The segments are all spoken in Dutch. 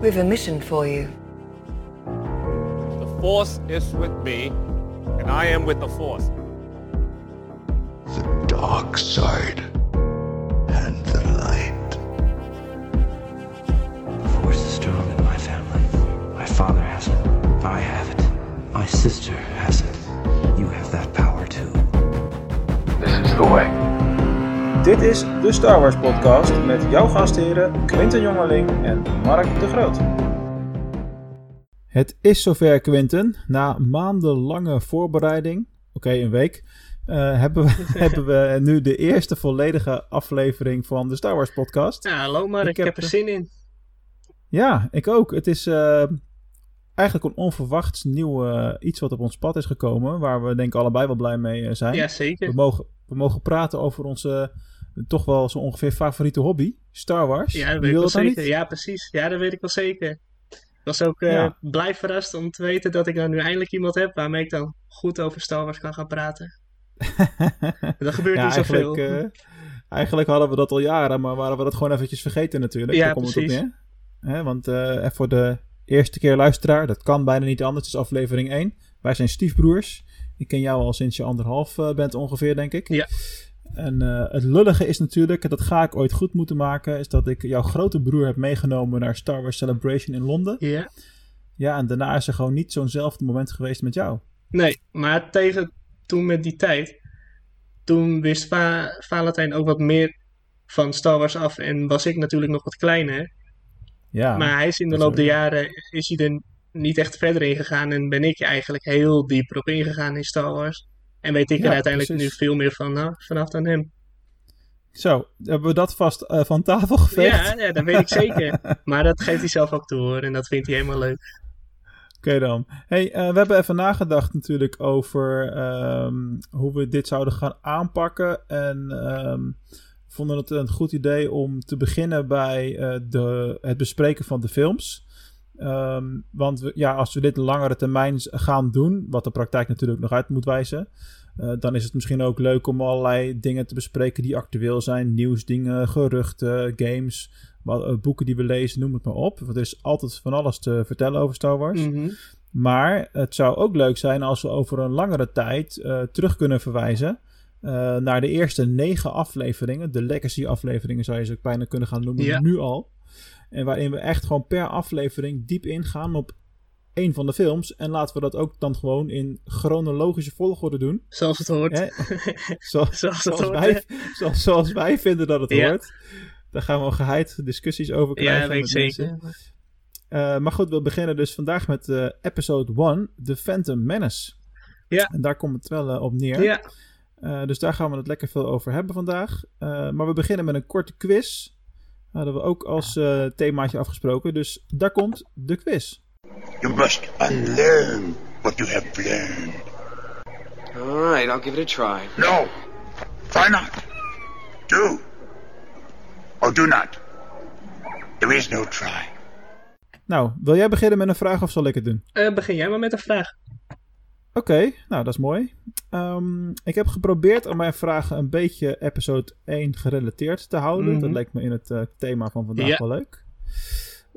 We've a mission for you. The Force is with me, and I am with the Force. The dark side and the light. The force is strong in my family. My father has it. I have it. My sister has it. You have that power too. This is the way. Dit is de Star Wars podcast met jouw gastheren Quinten Jongeling en Mark de Groot. Het is zover Quinten. Na maandenlange voorbereiding, oké een week, eh, hebben, we, hebben we nu de eerste volledige aflevering van de Star Wars podcast. Ja, hallo Mark, ik, heb heb er zin in. Ja, ik ook. Het is eh, eigenlijk een onverwachts nieuw eh, iets wat op ons pad is gekomen, waar we denk ik allebei wel blij mee zijn. Ja, We zeker. mogen, we mogen praten over onze toch wel zo ongeveer favoriete hobby, Star Wars. Ja, dat weet ik wel nou zeker. niet? Ja, precies. Ja, dat weet ik wel zeker. Ik was ook eh, Ja. blij verrast om te weten dat ik dan nu eindelijk iemand heb waarmee ik dan goed over Star Wars kan gaan praten. Dat gebeurt ja, niet zoveel. eigenlijk, eh, eigenlijk hadden we dat al jaren, maar waren we dat gewoon eventjes vergeten natuurlijk. Ja, het precies. want eh, voor de eerste keer luisteraar, dat kan bijna niet anders, het is aflevering 1. Wij zijn stiefbroers. Ik ken jou al sinds je anderhalf bent ongeveer, denk ik. Ja. En eh, het lullige is natuurlijk, en dat ga ik ooit goed moeten maken, is dat ik jouw grote broer heb meegenomen naar Star Wars Celebration in Londen. Ja. Ja, en daarna is er gewoon niet zo'nzelfde moment geweest met jou. Nee, maar tegen toen met die tijd, toen wist Va Valentijn ook wat meer van Star Wars af en was ik natuurlijk nog wat kleiner. Ja, Maar hij is in de loop der jaren is hij er niet echt verder in gegaan en ben ik eigenlijk heel diep erop ingegaan in Star Wars. En weet ik Ja, er uiteindelijk precies. nu veel meer van, nou, vanaf dan hem. Zo, hebben we dat vast eh, van tafel geveegd? Ja, ja, dat weet ik zeker. Maar dat geeft hij zelf ook toe hoor en dat vindt hij helemaal leuk. Oké dan. Hey, eh, we hebben even nagedacht natuurlijk over ehm, hoe we dit zouden gaan aanpakken. En ehm, vonden het een goed idee om te beginnen bij eh, de, het bespreken van de films. Ehm, want we, ja, als we dit langere termijn gaan doen, wat de praktijk natuurlijk nog uit moet wijzen, eh, dan is het misschien ook leuk om allerlei dingen te bespreken die actueel zijn. Nieuwsdingen, geruchten, games, wat, eh, boeken die we lezen, noem het maar op. Want er is altijd van alles te vertellen over Star Wars. Mhm. Maar het zou ook leuk zijn als we over een langere tijd eh, terug kunnen verwijzen naar de eerste negen afleveringen. De legacy afleveringen zou je ze ook bijna kunnen gaan noemen, nu al. En waarin we echt gewoon per aflevering diep ingaan op één van de films. En laten we dat ook dan gewoon in chronologische volgorde doen. Zoals het hoort. Hè? Zo, Zoals het zoals, hoort. wij, zoals, zoals wij vinden dat het Ja. hoort. Daar gaan we geheid discussies over krijgen. Ja, weet ik zeker. Eh, maar goed, we beginnen dus vandaag met eh, episode 1, The Phantom Menace. Ja. En daar komt het wel eh, op neer. Ja, dus daar gaan we het lekker veel over hebben vandaag. Maar we beginnen met een korte quiz. Hadden we ook als themaatje afgesproken. Dus daar komt de quiz. You must unlearn what you have learned. All right, I'll give it a try. No, try not. Do. Or do not. There is no try. Nou, wil jij beginnen met een vraag of zal ik het doen? Eh, begin jij maar met een vraag. Oké, nou dat is mooi. Ehm, ik heb geprobeerd om mijn vragen een beetje episode 1 gerelateerd te houden. Mhm. Dat lijkt me in het eh, thema van vandaag Ja. wel leuk.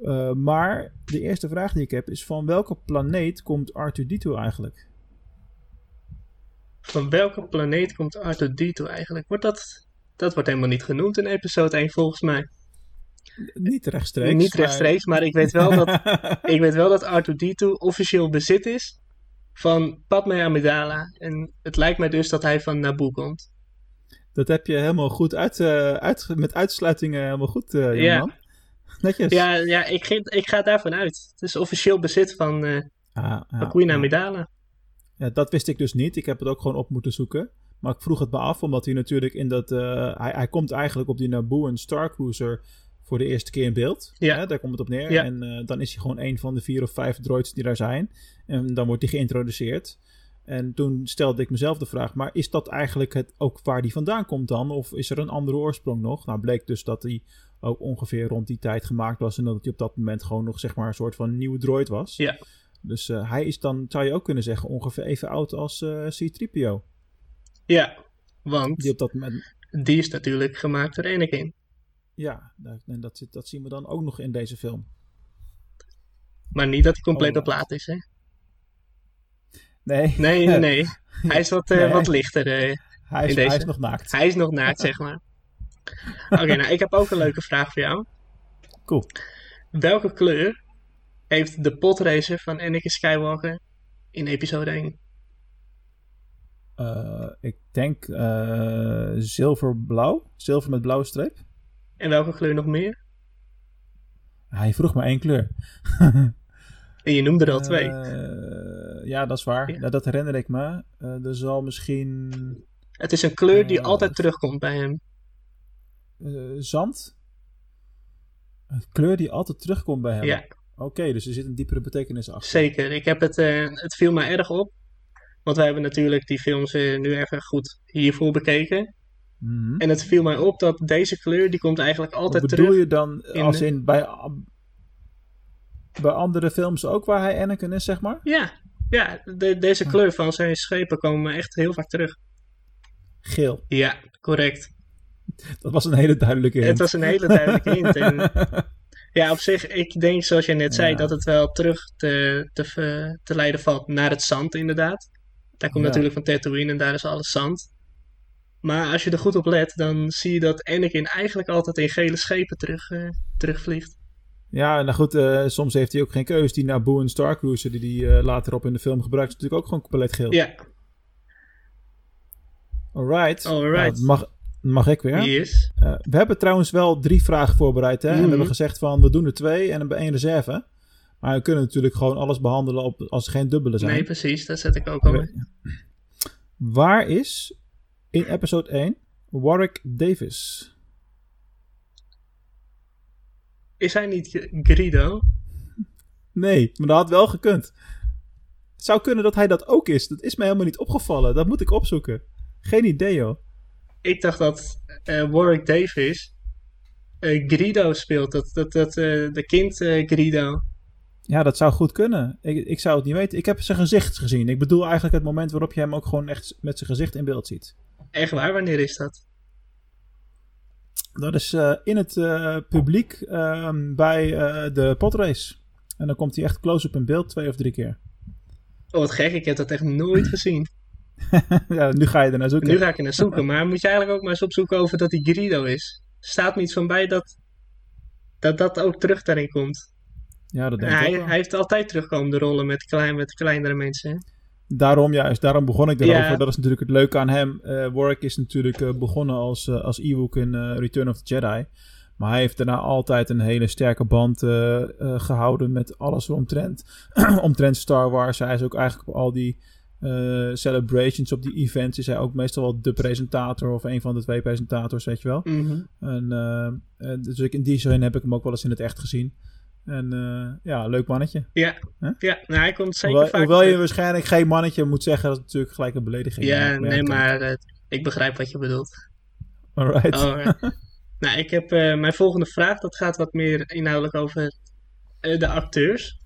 Eh, maar de eerste vraag die ik heb is: van welke planeet komt R2D2 eigenlijk? Van welke planeet komt Arthur D2 eigenlijk? Wordt dat, dat wordt helemaal niet genoemd in episode 1 volgens mij. Niet rechtstreeks. niet rechtstreeks, maar ik weet wel dat, ik weet wel dat Arthur D2 officieel bezit is van Padme Amidala. En het lijkt mij dus dat hij van Naboo komt. Dat heb je helemaal goed uit, eh, uit met uitsluitingen helemaal goed, eh Ja. Netjes. Ja, ja ik, ga- ik ga daarvan uit. Het is officieel bezit van, eh Ah, ja. Amidala. Ja, dat wist ik dus niet. Ik heb het ook gewoon op moeten zoeken. Maar ik vroeg het me af, omdat hij natuurlijk in dat... eh, hij, hij komt eigenlijk op die Naboo en Star Cruiser voor de eerste keer in beeld. Ja. Hè, daar komt het op neer. Ja. En eh, dan is hij gewoon een van de vier of vijf droids die daar zijn. En dan wordt hij geïntroduceerd. En toen stelde ik mezelf de vraag, maar is dat eigenlijk het, ook waar die vandaan komt dan? Of is er een andere oorsprong nog? Nou, bleek dus dat hij ook ongeveer rond die tijd gemaakt was. En dat hij op dat moment gewoon nog zeg maar een soort van nieuwe droid was. Ja. Dus eh, hij is dan, zou je ook kunnen zeggen, ongeveer even oud als eh C-3PO. Ja, want Die op dat moment... die is natuurlijk gemaakt door Anakin. Ja, en dat, zien we dan ook nog in deze film. Maar niet dat hij compleet Alright. op plaat is, hè? Nee, Nee, nee, nee. Hij is wat, eh, Nee. wat lichter. eh. hij, is, in deze. hij is nog naakt. Hij is nog naakt, zeg maar. Oké, nou, ik heb ook een leuke vraag voor jou. Cool. Welke kleur heeft de potracer van Anakin Skywalker in episode 1? Eh, ik denk zilverblauw. Zilver met blauwe streep. En welke kleur nog meer? Hij vroeg maar één kleur. En je noemde er al twee. Eh, ja, dat is waar. Ja. Ja, dat herinner ik me. Eh, er zal misschien Het is een kleur die eh, altijd terugkomt bij hem. zand. Een kleur die altijd terugkomt bij hem. Ja, Oké, dus er zit een diepere betekenis achter. zeker. Ik heb het, het viel me erg op. Want wij hebben natuurlijk die films nu even goed hiervoor bekeken. Mhm. En het viel mij op dat deze kleur, die komt eigenlijk Wat altijd bedoel terug. je dan in als in bij, bij andere films ook waar hij Anakin is, zeg maar? Ja, ja de- deze kleur van zijn schepen komen echt heel vaak terug. Geel. Ja, correct. Dat was een hele duidelijke hint. Het was een hele duidelijke hint. En, ja, op zich, ik denk zoals jij net zei, Ja. dat het wel terug te, te, ver- te leiden valt naar het zand, inderdaad. Daar komt Ja. natuurlijk van Tatooine en daar is alles zand. Maar als je er goed op let, dan zie je dat Anakin eigenlijk altijd in gele schepen terug, eh, terugvliegt. Ja, nou goed, eh, soms heeft hij ook geen keus. Die Naboo en Star Cruiser die hij eh, later op in de film gebruikt, is natuurlijk ook gewoon compleet geel. Ja, Alright. Alright. Nou, mag, mag ik weer? yes. Eh, we hebben trouwens wel drie vragen voorbereid. Hè? En we Mhm. hebben gezegd van we doen er twee en bij één reserve. Maar we kunnen natuurlijk gewoon alles behandelen op, als er geen dubbele zijn. Nee, precies, dat zet ik ook al in. Waar is in episode 1 Warwick Davis? Is hij niet Grido? Nee, maar dat had wel gekund. Het zou kunnen dat hij dat ook is. Dat is mij helemaal niet opgevallen. Dat moet ik opzoeken. Geen idee, joh. Ik dacht dat eh, Warwick Davis eh, Grido speelt. Dat, dat, dat eh, de kind Grido. Ja, dat zou goed kunnen. Ik, ik zou het niet weten. Ik heb zijn gezicht gezien. Ik bedoel eigenlijk het moment waarop je hem ook gewoon echt met zijn gezicht in beeld ziet. Echt waar, wanneer is dat? Dat is eh, in het eh, publiek ehm, bij eh, de potrace. En dan komt hij echt close-up in beeld twee of drie keer. Oh, wat gek, ik heb dat echt nooit gezien. ja, nu ga je er naar zoeken. Nu ga ik er naar zoeken, maar moet je eigenlijk ook maar eens opzoeken over dat hij Grido is. Staat me iets van bij dat dat, dat ook terug daarin komt. Ja, dat denk ik hij, hij heeft altijd terugkomende rollen met, klein, met kleinere mensen. hè? Daarom juist, daarom begon ik erover. Dat is natuurlijk het leuke aan hem. Eh Warwick is natuurlijk eh, begonnen als, eh, als Ewok in Return of the Jedi. Maar hij heeft daarna altijd een hele sterke band eh, eh, gehouden met alles omtrent, omtrent Star Wars. Hij is ook eigenlijk op al die celebrations, op die events, is hij ook meestal wel de presentator of een van de twee presentators, weet je wel. Mhm. En, en dus ik, in die zin heb ik hem ook wel eens in het echt gezien. En eh, ja, leuk mannetje. Ja, Huh? ja nou, hij komt zeker Hoewel, vaak hoewel je waarschijnlijk geen mannetje moet zeggen, dat is natuurlijk gelijk een belediging. Ja, nee, maar eh, ik begrijp wat je bedoelt. Alright. Oh, nou, ik heb eh, mijn volgende vraag. Dat gaat wat meer inhoudelijk over de acteurs.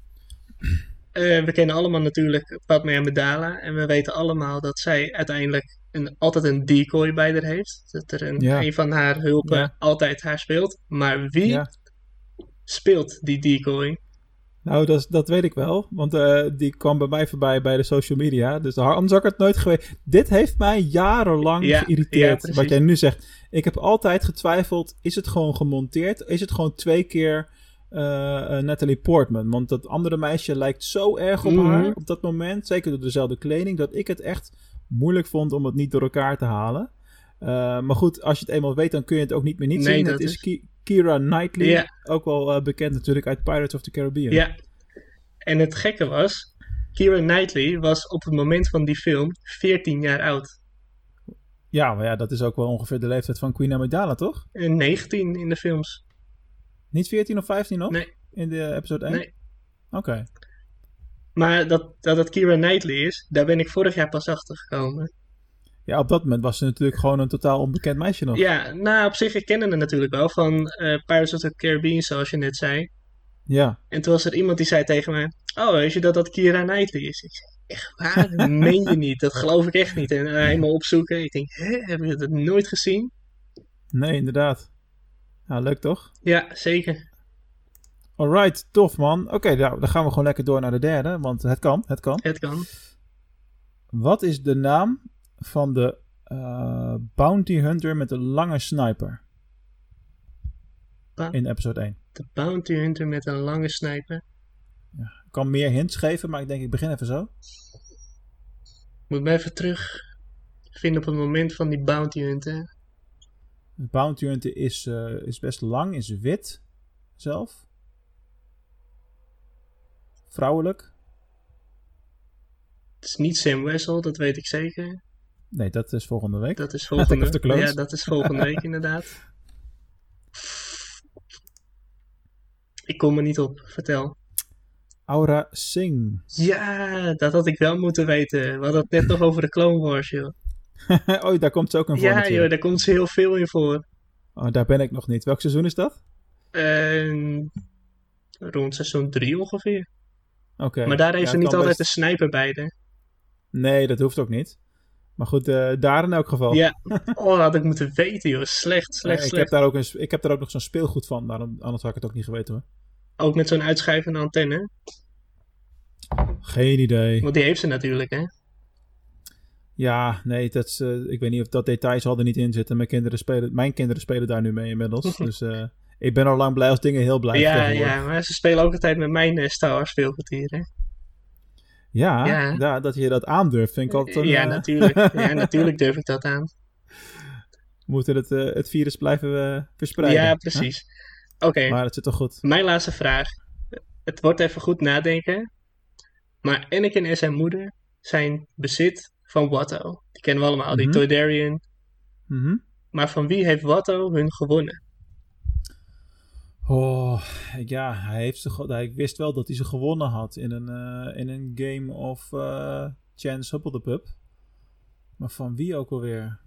We kennen allemaal natuurlijk Padme Amidala. En we weten allemaal dat zij uiteindelijk een, altijd een decoy bij haar heeft. Dat er een, Ja. een van haar hulpen Ja. altijd haar speelt. Maar wie Ja. Speelt die decoy? Nou, dat, dat weet ik wel. Want eh, die kwam bij mij voorbij bij de social media. Dus anders had ik het nooit geweten. Dit heeft mij jarenlang Ja, ja, geïrriteerd. wat jij nu zegt. Ik heb altijd getwijfeld. Is het gewoon gemonteerd? Is het gewoon twee keer eh, Natalie Portman? Want dat andere meisje lijkt zo erg op Mhm. haar op dat moment. Zeker door dezelfde kleding. Dat ik het echt moeilijk vond om het niet door elkaar te halen. Eh, maar goed, als je het eenmaal weet, dan kun je het ook niet meer niet Nee, zien. dat Het is is- Ki- Kira Knightley. Ook wel eh, bekend natuurlijk uit Pirates of the Caribbean. Ja. En het gekke was, Keira Knightley was op het moment van die film 14 jaar oud. Ja, maar ja, dat is ook wel ongeveer de leeftijd van Queen Amidala, toch? En 19 in de films. Niet 14 of 15 nog? Nee. In de episode 1? Nee. Oké. Maar dat, dat het Keira Knightley is, daar ben ik vorig jaar pas achter gekomen. Ja, op dat moment was ze natuurlijk gewoon een totaal onbekend meisje nog. Ja, nou op zich, ik kende natuurlijk wel van eh, Pirates of the Caribbean, zoals je net zei. Ja. En toen was er iemand die zei tegen mij, oh, weet je dat dat Keira Knightley is? Ik zei, echt waar? Dat meen je niet? Dat geloof ik echt niet. En uh, helemaal opzoeken. Ik denk, hè, heb je dat nooit gezien? Nee, inderdaad. Ja, leuk toch? Ja, zeker. Alright, tof man. Oké, nou, dan gaan we gewoon lekker door naar de derde, want het kan, het kan. Het kan. Wat is de naam van de eh, bounty hunter met de lange sniper Ba- in episode 1? De bounty hunter met een lange sniper. Ik kan meer hints geven, maar ik denk ik begin even zo. Moet me even terug vinden op het moment van die bounty hunter. De bounty hunter is, eh, is best lang, is wit zelf. Vrouwelijk. Het is niet Sam Wessel, dat weet ik zeker. Nee, dat is volgende week. Dat is volgende Clones. Ja, dat is volgende week inderdaad. Ik kom er niet op. Vertel. Aura Singh. Ja, dat had ik wel moeten weten. We hadden het net nog over de Clone Wars, joh. oh, daar komt ze ook een voor Ja, joh, daar komt ze heel veel in voor. Oh, daar ben ik nog niet. Welk seizoen is dat? En rond seizoen 3 ongeveer. Oké. maar daar heeft Ja, ze niet altijd best- een sniper bij de. Nee, dat hoeft ook niet. Maar goed, eh, daar in elk geval. Ja, oh, had ik moeten weten, joh. Slecht, Ja, slecht, ik, heb slecht. daar ook een, ik heb daar ook nog zo'n speelgoed van. Daarom, anders had ik het ook niet geweten hoor. Ook met zo'n uitschuivende antenne. Geen idee. Want die heeft ze natuurlijk, hè. Ja, nee, dat is, eh, ik weet niet of dat detail zal er niet in zitten. Mijn kinderen spelen, mijn kinderen spelen daar nu mee inmiddels. dus eh, ik ben al lang blij als dingen heel blij Ja, ja, maar ze spelen ook altijd met mijn eh, Star Wars speelgoed hier, hè. Ja, Ja. ja, dat je dat aandurft vind ik altijd een, Ja, eh, natuurlijk. Ja, natuurlijk durf ik dat aan. We moeten het, eh, het virus blijven eh, verspreiden. Ja, precies. Oké, Maar het zit toch goed. mijn laatste vraag. Het wordt even goed nadenken. Maar Anakin en zijn moeder zijn bezit van Watto. Die kennen we allemaal, die Mhm. Toydarian. Mhm. Maar van wie heeft Watto hun gewonnen? Oh, ja, hij, heeft ze, hij wist wel dat hij ze gewonnen had in een, eh, in een game of eh, Chance Hubble the Pup. Maar van wie ook alweer?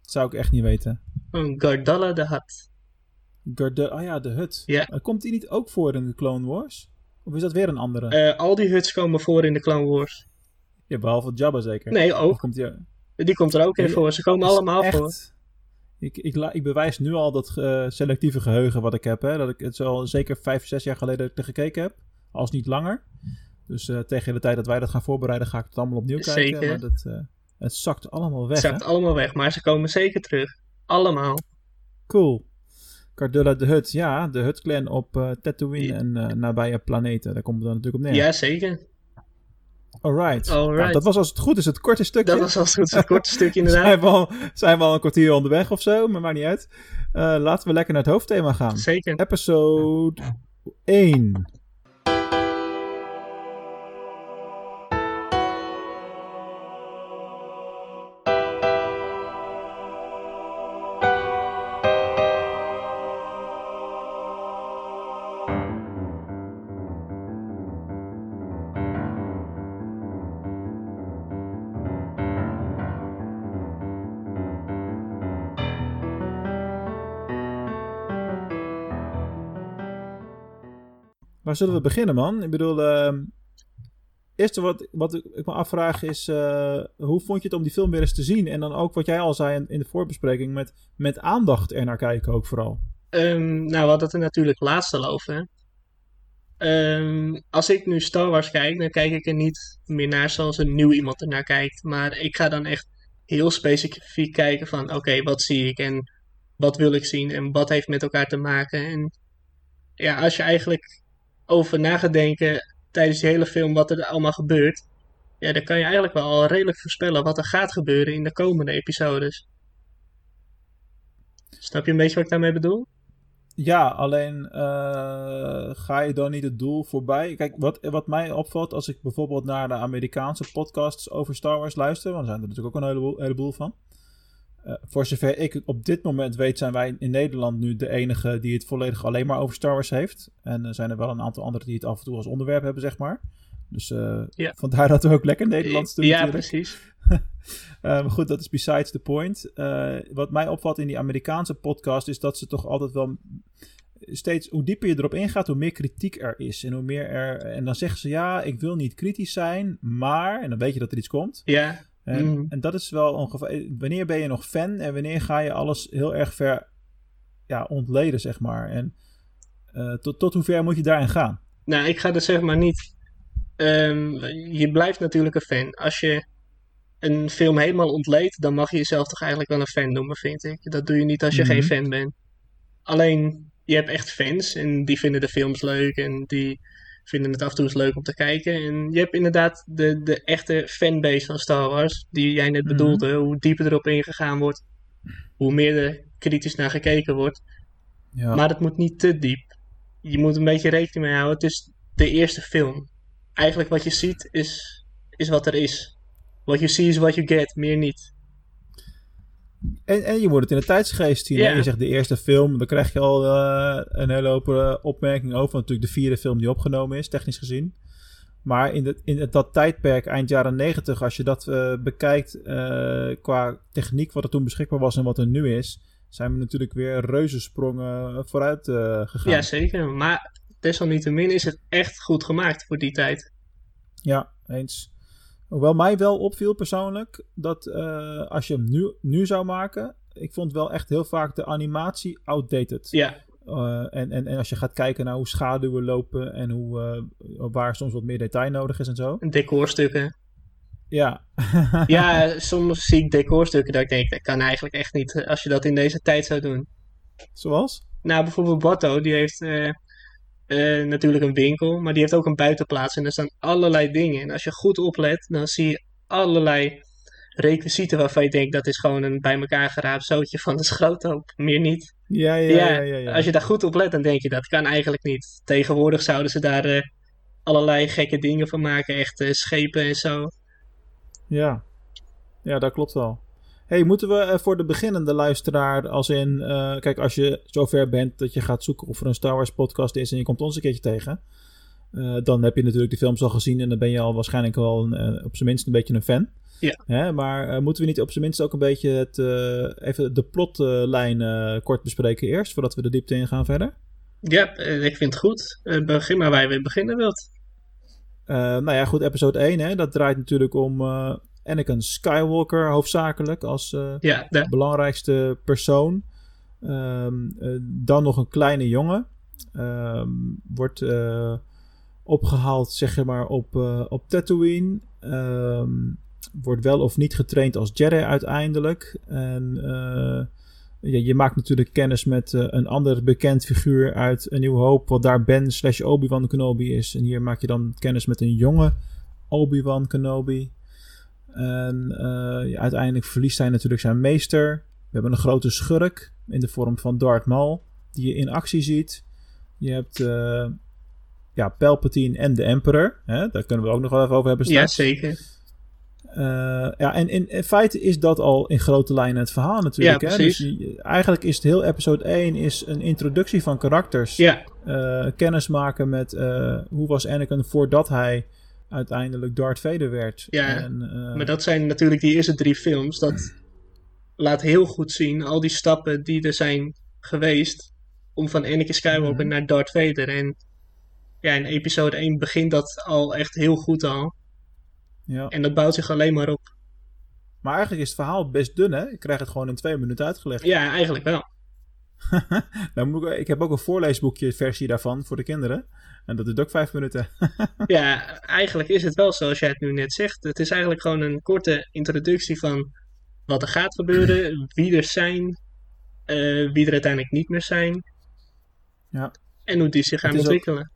Dat zou ik echt niet weten. Gardalla de Hutt. Garde, oh ja, de hut. Ja. Eh, komt die niet ook voor in de Clone Wars? Of is dat weer een andere? Al die huts komen voor in de Clone Wars. ja, behalve Jabba zeker. Nee, ook. komt die, Die komt er ook in voor. Ze komen allemaal echt, voor. Ik, ik, ik bewijs nu al dat eh, selectieve geheugen wat ik heb. Hè? Dat ik het al zeker vijf, zes jaar geleden er gekeken heb. Als niet langer. Dus eh, tegen de tijd dat wij dat gaan voorbereiden, ga ik het allemaal opnieuw kijken. Zeker. Maar dat, eh, het zakt allemaal weg. Het zakt hè? allemaal weg, maar ze komen zeker terug. Allemaal. Cool. Cardulla de Hut. Ja, de Hut clan op Tatooine Ja. en nabije planeten. Daar komt het dan natuurlijk op neer. Ja, zeker. Alright. Alright. Nou, dat was als het goed is het korte stukje. Dat was als het goed is een korte stukje inderdaad. Zijn we, al, zijn we al een kwartier onderweg of zo, maar maakt niet uit. Eh, laten we lekker naar het hoofdthema gaan. Zeker. Episode 1. Waar zullen we beginnen, man? Ik bedoel, ehm eerste wat, wat ik me afvraag is, eh, hoe vond je het om die film weer eens te zien? En dan ook wat jij al zei in, in de voorbespreking, met, met aandacht er naar kijken ook vooral. Ehm, nou, we hadden het er natuurlijk laatst al over. Ehm, als ik nu Star Wars kijk, dan kijk ik er niet meer naar zoals een nieuw iemand er naar kijkt. Maar ik ga dan echt heel specifiek kijken van, oké, wat zie ik en wat wil ik zien en wat heeft met elkaar te maken. En ja, als je eigenlijk over na gaat denken tijdens die hele film wat er allemaal gebeurt, ja, dan kan je eigenlijk wel al redelijk voorspellen wat er gaat gebeuren in de komende episodes. Snap je een beetje wat ik daarmee bedoel? Ja, alleen eh, ga je dan niet het doel voorbij? Kijk, wat, wat mij opvalt als ik bijvoorbeeld naar de Amerikaanse podcasts over Star Wars luister, want er zijn er natuurlijk ook een heleboel, heleboel van. Eh, voor zover ik op dit moment weet, zijn wij in Nederland nu de enige die het volledig alleen maar over Star Wars heeft. En er zijn er wel een aantal anderen die het af en toe als onderwerp hebben, zeg maar. Dus eh, Ja. vandaar dat we ook lekker Nederlands doen. ja, natuurlijk. precies. Eh, maar goed, dat is besides the point. Eh, wat mij opvalt in die Amerikaanse podcast is dat ze toch altijd wel steeds hoe dieper je erop ingaat, hoe meer kritiek er is. En hoe meer er. En dan zeggen ze ja, ik wil niet kritisch zijn, maar. En dan weet je dat er iets komt. Ja, En, Mm. en dat is wel ongeveer. Wanneer ben je nog fan en wanneer ga je alles heel erg ver ja, ontleden, zeg maar. En Uh, tot, tot hoever moet je daarin gaan? Nou, ik ga er zeg maar niet. Um, je blijft natuurlijk een fan. Als je een film helemaal ontleedt, dan mag je jezelf toch eigenlijk wel een fan noemen, vind ik. Dat doe je niet als je geen Mhm. fan bent. Alleen, je hebt echt fans en die vinden de films leuk en die vinden het af en toe eens leuk om te kijken. En je hebt inderdaad de, de echte fanbase van Star Wars, die jij net Mhm. bedoelde. Hoe dieper erop ingegaan wordt, hoe meer er kritisch naar gekeken wordt. Ja. Maar het moet niet te diep. Je moet een beetje rekening mee houden. Het is de eerste film. Eigenlijk wat je ziet is, is wat er is. What you see is what you get, meer niet. En, en je moet het in de tijdsgeest zien. Je zegt de eerste film, dan krijg je al eh, een hele hoop eh, opmerkingen over. Natuurlijk de vierde film die opgenomen is, technisch gezien. Maar in, de, in dat tijdperk, eind jaren negentig, als je dat eh, bekijkt qua techniek, wat er toen beschikbaar was en wat er nu is, zijn we natuurlijk weer reuzensprongen vooruit gegaan. Ja, zeker. Maar desalniettemin is het echt goed gemaakt voor die tijd. Ja, eens. Hoewel mij wel opviel persoonlijk dat eh, als je hem nu, nu zou maken, ik vond wel echt heel vaak de animatie outdated. Ja, Eh, en, en, en als je gaat kijken naar hoe schaduwen lopen en hoe, eh, waar soms wat meer detail nodig is en zo. decorstukken. Ja. Ja, soms zie ik decorstukken dat ik denk, dat kan eigenlijk echt niet als je dat in deze tijd zou doen. Zoals? Nou, bijvoorbeeld Botto, die heeft eh, natuurlijk een winkel, maar die heeft ook een buitenplaats. En er staan allerlei dingen. En als je goed oplet, dan zie je allerlei requisieten waarvan je denkt, dat is gewoon een bij elkaar geraapt zootje van de schroothoop. Meer niet. Ja, ja, Ja, ja. ja, ja. als je daar goed op let, dan denk je, dat kan eigenlijk niet. Tegenwoordig zouden ze daar eh, allerlei gekke dingen van maken. Echt eh, schepen en zo. Ja. ja, dat klopt wel. Hey, moeten we eh, voor de beginnende luisteraar, als in, eh, kijk, als je zover bent dat je gaat zoeken of er een Star Wars podcast is en je komt ons een keertje tegen, eh, dan heb je natuurlijk de films al gezien en dan ben je al waarschijnlijk wel een, op zijn minst een beetje een fan. Ja. Hè, maar moeten we niet op zijn minst ook een beetje het, even de plotlijn kort bespreken eerst, voordat we de diepte in gaan verder? Ja, ik vind het goed. Begin maar waar je weer beginnen wilt. Nou ja, goed, episode 1, hè, dat draait natuurlijk om Anakin Skywalker hoofdzakelijk als eh, Ja, belangrijkste persoon. Ehm, eh, dan nog een kleine jongen. Ehm, wordt eh, opgehaald, zeg maar, op, op Tatooine. Ehm, wordt wel of niet getraind als Jedi uiteindelijk. En ja, je maakt natuurlijk kennis met een ander bekend figuur uit Een Nieuwe Hoop. Wat daar Ben slash Obi-Wan Kenobi is. En hier maak je dan kennis met een jonge Obi-Wan Kenobi. En eh, ja, uiteindelijk verliest hij natuurlijk zijn meester. We hebben een grote schurk in de vorm van Darth Maul, die je in actie ziet. Je hebt eh, ja, Palpatine en de Emperor. Hè? Daar kunnen we ook nog wel even over hebben ja, straks. zeker. Eh, ja, en in, in feite is dat al in grote lijnen het verhaal natuurlijk. Ja, hè? Dus je- eigenlijk is het heel episode 1 is een introductie van karakters. Ja, kennis maken met eh, hoe was Anakin voordat hij uiteindelijk Darth Vader werd. Ja, en, eh, maar dat zijn natuurlijk die eerste drie films. Dat laat heel goed zien al die stappen die er zijn geweest om van Anakin Skywalker Mhm. naar Darth Vader. En ja, in episode 1 begint dat al echt heel goed al. ja. En dat bouwt zich alleen maar op. Maar eigenlijk is het verhaal best dun, hè? Ik krijg het gewoon in twee minuten uitgelegd. Ja, eigenlijk wel. Nou, moet ik, ik heb ook een voorleesboekje versie daarvan voor de kinderen. En dat duurt ook vijf minuten. Ja, eigenlijk is het wel zoals jij het nu net zegt. Het is eigenlijk gewoon een korte introductie van wat er gaat gebeuren, wie er zijn, eh, wie er uiteindelijk niet meer zijn. Ja. En hoe die zich gaan ook- ontwikkelen.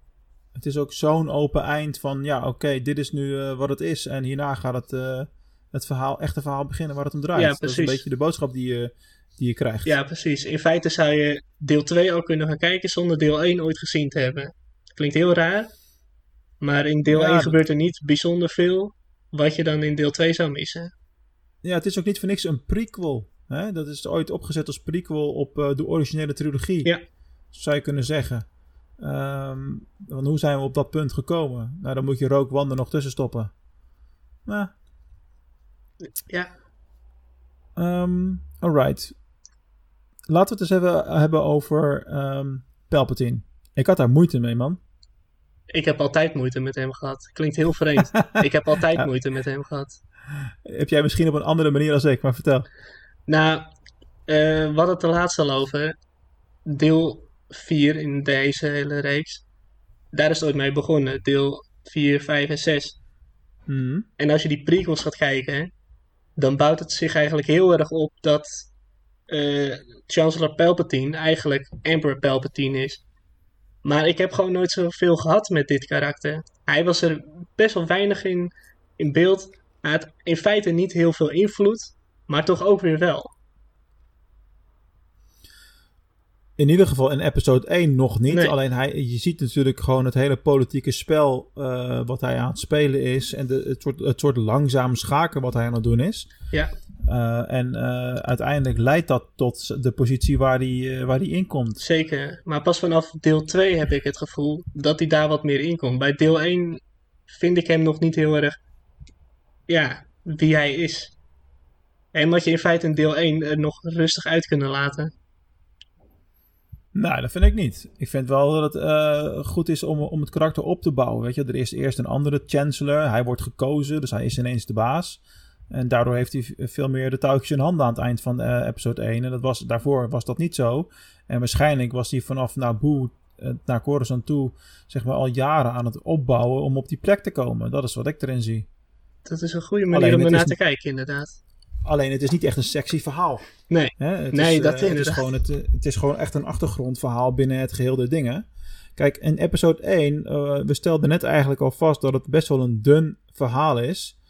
Het is ook zo'n open eind van, ja, oké, dit is nu eh, wat het is. En hierna gaat het, eh, het verhaal, echte verhaal beginnen waar het om draait. Ja, Dat is een precies. beetje de boodschap die je, die je krijgt. Ja, precies. In feite zou je deel 2 al kunnen gaan kijken zonder deel 1 ooit gezien te hebben. Klinkt heel raar, maar in deel Ja, 1 dat- gebeurt er niet bijzonder veel wat je dan in deel 2 zou missen. Ja, het is ook niet voor niks een prequel. Hè? Dat is ooit opgezet als prequel op eh, de originele trilogie. Ja. Zou je kunnen zeggen. Ehm, want hoe zijn we op dat punt gekomen? Nou, dan moet je Rogue One er nog tussen stoppen. Nou, Ja, Ehm alright. Laten we het eens even hebben over ehm Palpatine. Ik had daar moeite mee, man. ik heb altijd moeite met hem gehad. Klinkt heel vreemd. ik heb altijd Ja. moeite met hem gehad. Heb jij misschien op een andere manier als ik, maar vertel. Nou, eh we hadden het er laatst al over. Deel 4 in deze hele reeks. Daar is het ooit mee begonnen, deel 4, 5 en 6. Mhm. En als je die prequels gaat kijken, dan bouwt het zich eigenlijk heel erg op dat eh, Chancellor Palpatine eigenlijk Emperor Palpatine is. Maar ik heb gewoon nooit zoveel gehad met dit karakter. Hij was er best wel weinig in, in beeld. Hij had in feite niet heel veel invloed, maar toch ook weer wel. In ieder geval in episode 1 nog niet. Nee. Alleen hij, je ziet natuurlijk gewoon het hele politieke spel eh, wat hij aan het spelen is. En de, het, soort, het soort langzaam schaken wat hij aan het doen is. Ja, Eh, en eh, uiteindelijk leidt dat tot de positie waar hij, eh, waar hij in komt. zeker. Maar pas vanaf deel 2 heb ik het gevoel dat hij daar wat meer in komt. Bij deel 1 vind ik hem nog niet heel erg, ja, wie hij is. En wat je in feite in deel 1 er nog rustig uit kunnen laten. Nou, dat vind ik niet. Ik vind wel dat het goed is om, om het karakter op te bouwen. Weet je, er is eerst een andere chancellor. Hij wordt gekozen, dus hij is ineens de baas. En daardoor heeft hij veel meer de touwtjes in handen aan het eind van eh, episode 1. En dat was, daarvoor was dat niet zo. En waarschijnlijk was hij vanaf Naboo eh, naar Coruscant toe, zeg maar, al jaren aan het opbouwen om op die plek te komen. Dat is wat ik erin zie. Dat is een goede manier Alleen om ernaar te kijken, inderdaad. Alleen het is niet echt een sexy verhaal. Nee, Hè? Het Nee, is, dat eh, het is, gewoon het, eh, het is gewoon echt een achtergrondverhaal binnen het geheel der dingen. Kijk, in episode 1, eh, we stelden net eigenlijk al vast dat het best wel een dun verhaal is.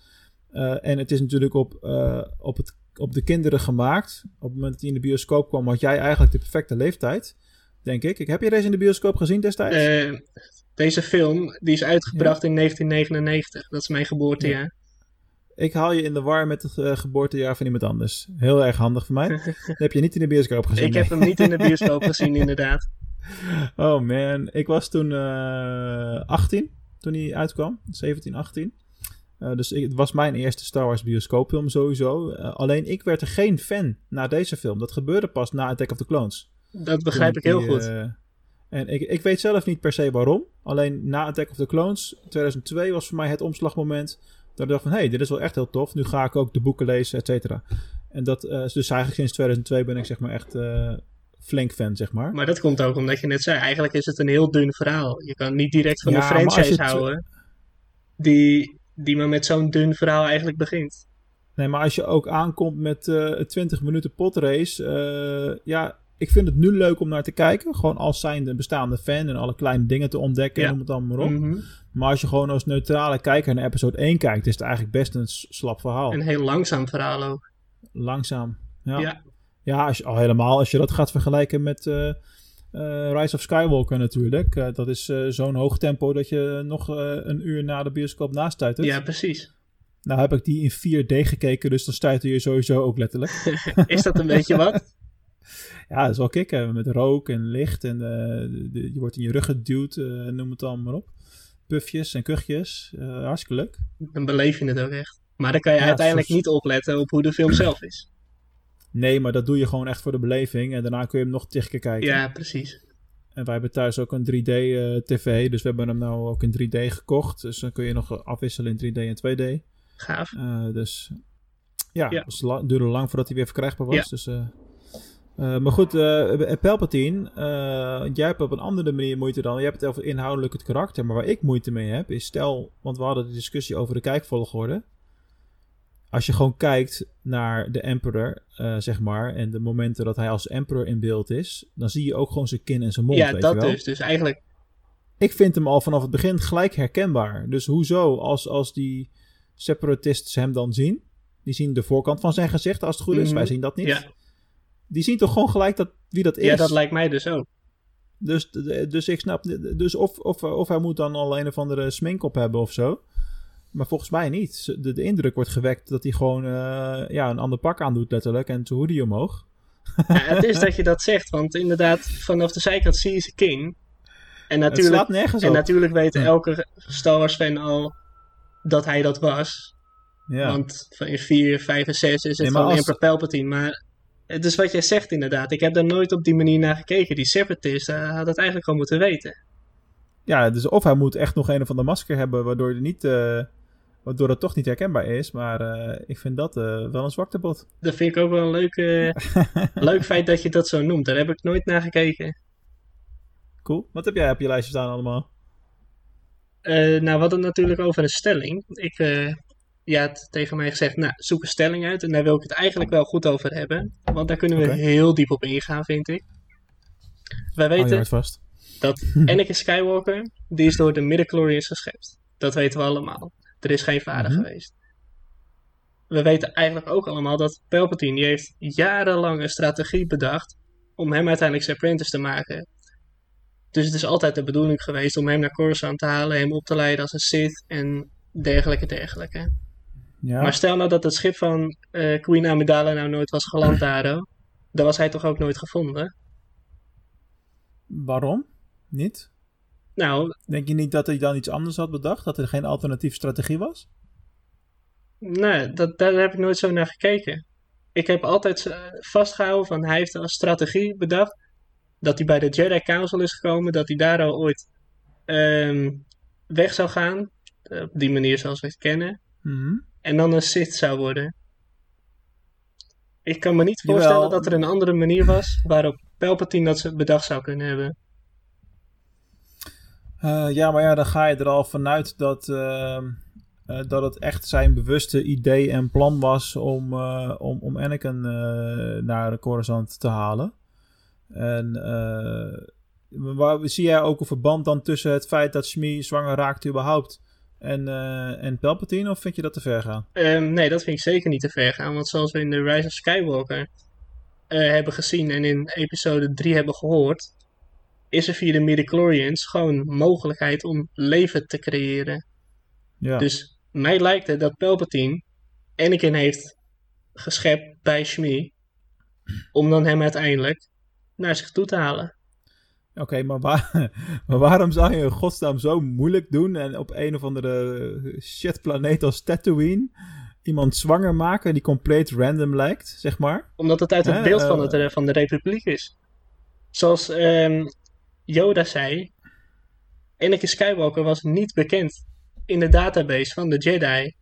Eh, en het is natuurlijk op, eh, op, het, op de kinderen gemaakt. Op het moment dat hij in de bioscoop kwam, had jij eigenlijk de perfecte leeftijd. Denk ik. ik heb je deze in de bioscoop gezien destijds? Eh, deze film die is uitgebracht in 1999. Dat is mijn geboortejaar. Ik haal je in de war met het geboortejaar van iemand anders. Heel erg handig voor mij. Dat heb je niet in de bioscoop gezien. ik heb hem niet in de bioscoop gezien, inderdaad. Oh man, ik was toen eh 18 toen hij uitkwam, 17, 18. Eh, dus ik, het was mijn eerste Star Wars bioscoopfilm sowieso. Eh, alleen ik werd er geen fan na deze film. Dat gebeurde pas na Attack of the Clones. Dat begrijp ik heel die, goed. eh, en ik, ik weet zelf niet per se waarom. Alleen na Attack of the Clones, 2002 was voor mij het omslagmoment. Dat ik dacht van, hé, hey, dit is wel echt heel tof. Nu ga ik ook de boeken lezen, et cetera. En dat, eh, dus eigenlijk sinds 2002 ben ik zeg maar echt flink fan, zeg maar. Maar dat komt ook omdat je net zei, eigenlijk is het een heel dun verhaal. Je kan niet direct van Ja, als franchise houden die, die maar met zo'n dun verhaal eigenlijk begint. Nee, maar als je ook aankomt met eh 20 minuten potrace. eh ja, ik vind het nu leuk om naar te kijken. Gewoon als zijnde bestaande fan en alle kleine dingen te ontdekken. Ja. en Noem het allemaal maar op. Mhm. Maar als je gewoon als neutrale kijker naar episode 1 kijkt, is het eigenlijk best een slap verhaal. Een heel langzaam verhaal ook. Langzaam. Ja, ja. Ja. als je, al helemaal als je dat gaat vergelijken met eh, Rise of Skywalker natuurlijk. Eh, dat is eh, zo'n hoog tempo dat je nog eh, een uur na de bioscoop nastuitert. Ja, precies. Nou heb ik die in 4D gekeken, dus dan stuiter je sowieso ook letterlijk. Is dat een beetje wat? Ja, dat is wel kicken. Met rook en licht en eh, de- je wordt in je rug geduwd, eh, noem het allemaal maar op. Puffjes en kuchjes. eh hartstikke leuk. Dan beleef je het ook echt. Maar dan kan je Ja, uiteindelijk soms- niet opletten op hoe de film zelf is. Nee, maar dat doe je gewoon echt voor de beleving. En daarna kun je hem nog tig keer kijken. Ja, precies. En wij hebben thuis ook een 3D-tv. dus we hebben hem nou ook in 3D gekocht. Dus dan kun je nog afwisselen in 3D en 2D. Gaaf. Eh, dus ja, Ja. het la- duurde lang voordat hij weer verkrijgbaar was. Ja. Dus, eh, eh, maar goed, eh Palpatine, eh, jij hebt op een andere manier moeite dan. Je hebt het over inhoudelijk het karakter. Maar waar ik moeite mee heb, is stel, want we hadden de discussie over de kijkvolgorde. Als je gewoon kijkt naar de Emperor, eh, zeg maar, en de momenten dat hij als Emperor in beeld is, dan zie je ook gewoon zijn kin en zijn mond. ja, weet dat je wel? dus. Dus eigenlijk, Ik vind hem al vanaf het begin gelijk herkenbaar. Dus hoezo, als, als die separatists hem dan zien, die zien de voorkant van zijn gezicht als het goed is, Mhm. wij zien dat niet. ja, Die zien toch gewoon gelijk dat, wie dat is. ja, dat lijkt mij dus ook. dus, dus ik snap, dus of, of, of hij moet dan al een of andere smink op hebben of zo. Maar volgens mij niet. De, de indruk wordt gewekt dat hij gewoon eh, ja, een ander pak aandoet letterlijk en zijn hoodie omhoog. Ja, het is dat je dat zegt, want inderdaad, vanaf de zijkant zie je ze king. En natuurlijk, en natuurlijk weet Ja. elke Star Wars fan al dat hij dat was. ja. Want van in 4, 5 en 6 is het Nee, als- Emperor Palpatine. Maar het is wat jij zegt inderdaad. Ik heb daar nooit op die manier naar gekeken. Die Separatist eh, had het eigenlijk gewoon moeten weten. ja, dus of hij moet echt nog een of andere masker hebben waardoor, hij niet, eh, waardoor het toch niet herkenbaar is. Maar eh, ik vind dat eh, wel een zwaktebod. Dat vind ik ook wel een leuk, eh, leuk feit dat je dat zo noemt. Daar heb ik nooit naar gekeken. cool. Wat heb jij op je lijstje staan allemaal? Nou, we hadden het natuurlijk over een stelling. Ik, je had tegen mij gezegd, nou, zoek een stelling uit. En daar wil ik het eigenlijk wel goed over hebben. Want daar kunnen we heel diep op ingaan, vind ik. Wij weten dat Anakin Skywalker, die is door de midichlorians geschept. Dat weten we allemaal. Er is geen vader Mhm. geweest. We weten eigenlijk ook allemaal dat Palpatine, die heeft jarenlang een strategie bedacht om hem uiteindelijk zijn apprentice te maken. Dus het is altijd de bedoeling geweest om hem naar Coruscant te halen, hem op te leiden als een Sith en dergelijke, dergelijke. Ja. Maar stel nou dat het schip van eh, Queen Amidala nou nooit was geland daar, oh, dan was hij toch ook nooit gevonden? Waarom? Niet? Nou, Denk je niet dat hij dan iets anders had bedacht? Dat er geen alternatieve strategie was? Nee, dat, daar heb ik nooit zo naar gekeken. Ik heb altijd eh, vastgehouden van hij heeft als strategie bedacht dat hij bij de Jedi Council is gekomen, dat hij daar al ooit ehm, weg zou gaan, eh, op die manier zoals we het kennen, Mhm. en dan een Sith zou worden. Ik kan me niet Jawel. voorstellen dat er een andere manier was waarop Palpatine dat ze bedacht zou kunnen hebben. Eh, ja, maar ja, dan ga je er al vanuit dat, ehm, eh, dat het echt zijn bewuste idee en plan was om, eh, om, om Anakin naar Coruscant te halen. En waar, zie jij ook een verband dan tussen het feit dat Shmi zwanger raakt überhaupt en, en Palpatine? Of vind je dat te ver gaan? Ehm, nee, dat vind ik zeker niet te ver gaan. Want zoals we in The Rise of Skywalker hebben gezien en in episode 3 hebben gehoord, is er via de midichlorians gewoon mogelijkheid om leven te creëren. Ja. Dus mij lijkt het dat Palpatine Anakin heeft geschept bij Shmi, om dan hem uiteindelijk naar zich toe te halen. Oké, maar, waar, maar waarom zou je in godsnaam zo moeilijk doen en op een of andere shitplaneet als Tatooine iemand zwanger maken die compleet random lijkt, zeg maar? Omdat het uit het beeld van, eh, het, eh, van de Republiek is. Zoals ehm, Yoda zei, Anakin Skywalker was niet bekend in de database van de Jedi.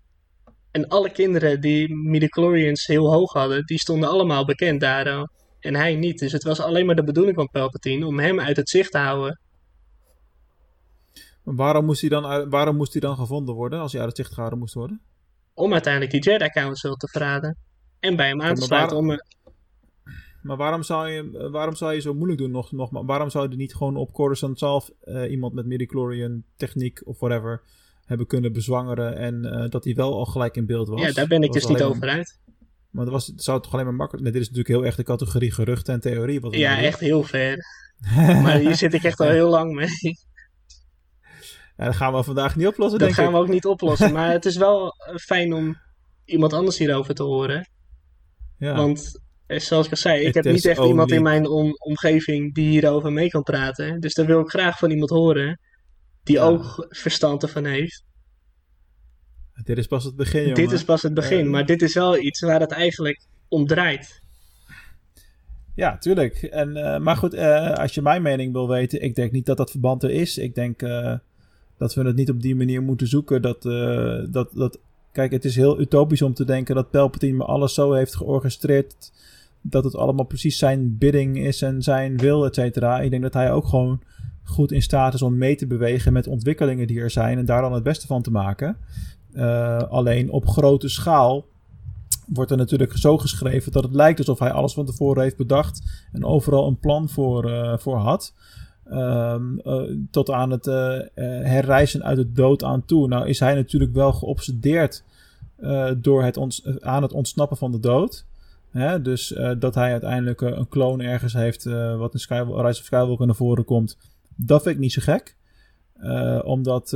En alle kinderen die midichlorians heel hoog hadden, die stonden allemaal bekend daar. En hij niet. Dus het was alleen maar de bedoeling van Palpatine om hem uit het zicht te houden. Maar waarom moest, hij dan, waarom moest hij dan gevonden worden als hij uit het zicht gehouden moest worden? Om uiteindelijk die Jedi Council te verraden. En bij hem aan te sluiten. Om, Maar waarom zou je, waarom zou je zo moeilijk doen? Nog, nog, maar waarom zou je niet gewoon op Coruscant zelf eh, iemand met midichlorian techniek of whatever hebben kunnen bezwangeren en eh, dat hij wel al gelijk in beeld was? ja, daar ben ik dus niet over uit. Maar dat was, het zou toch alleen maar makkelijk... Nee, dit is natuurlijk heel erg de categorie geruchten en theorie. Wat Ja, echt heel ver. Maar hier zit ik echt al heel lang mee. Ja, dat gaan we vandaag niet oplossen, Dat denk gaan ik. we ook niet oplossen. Maar het is wel eh, fijn om iemand anders hierover te horen. Ja. Want zoals ik al zei, ik heb niet echt iemand in mijn om- omgeving die hierover mee kan praten. Dus daar wil ik graag van iemand horen die Ja. ook verstand ervan heeft. Dit is pas het begin, jongen. Dit is pas het begin, Eh, maar dit is wel iets waar het eigenlijk om draait. Ja, tuurlijk. En, eh, maar goed, eh, als je mijn mening wil weten, ik denk niet dat dat verband er is. Ik denk eh, dat we het niet op die manier moeten zoeken. Dat, eh, dat, dat, kijk, het is heel utopisch om te denken dat Palpatine me alles zo heeft georchestreerd dat het allemaal precies zijn bidding is en zijn wil, et cetera. Ik denk dat hij ook gewoon goed in staat is om mee te bewegen met ontwikkelingen die er zijn en daar dan het beste van te maken. Eh, alleen op grote schaal wordt er natuurlijk zo geschreven dat het lijkt alsof hij alles van tevoren heeft bedacht en overal een plan voor, eh, voor had. Ehm, eh, tot aan het herreizen uit het dood aan toe. Nou is hij natuurlijk wel geobsedeerd door het aan het ontsnappen van de dood. Hè? Dus eh, dat hij uiteindelijk eh, een kloon ergens heeft eh, wat in Skywalker, Rise of Skywalker naar voren komt. Dat vind ik niet zo gek. Omdat,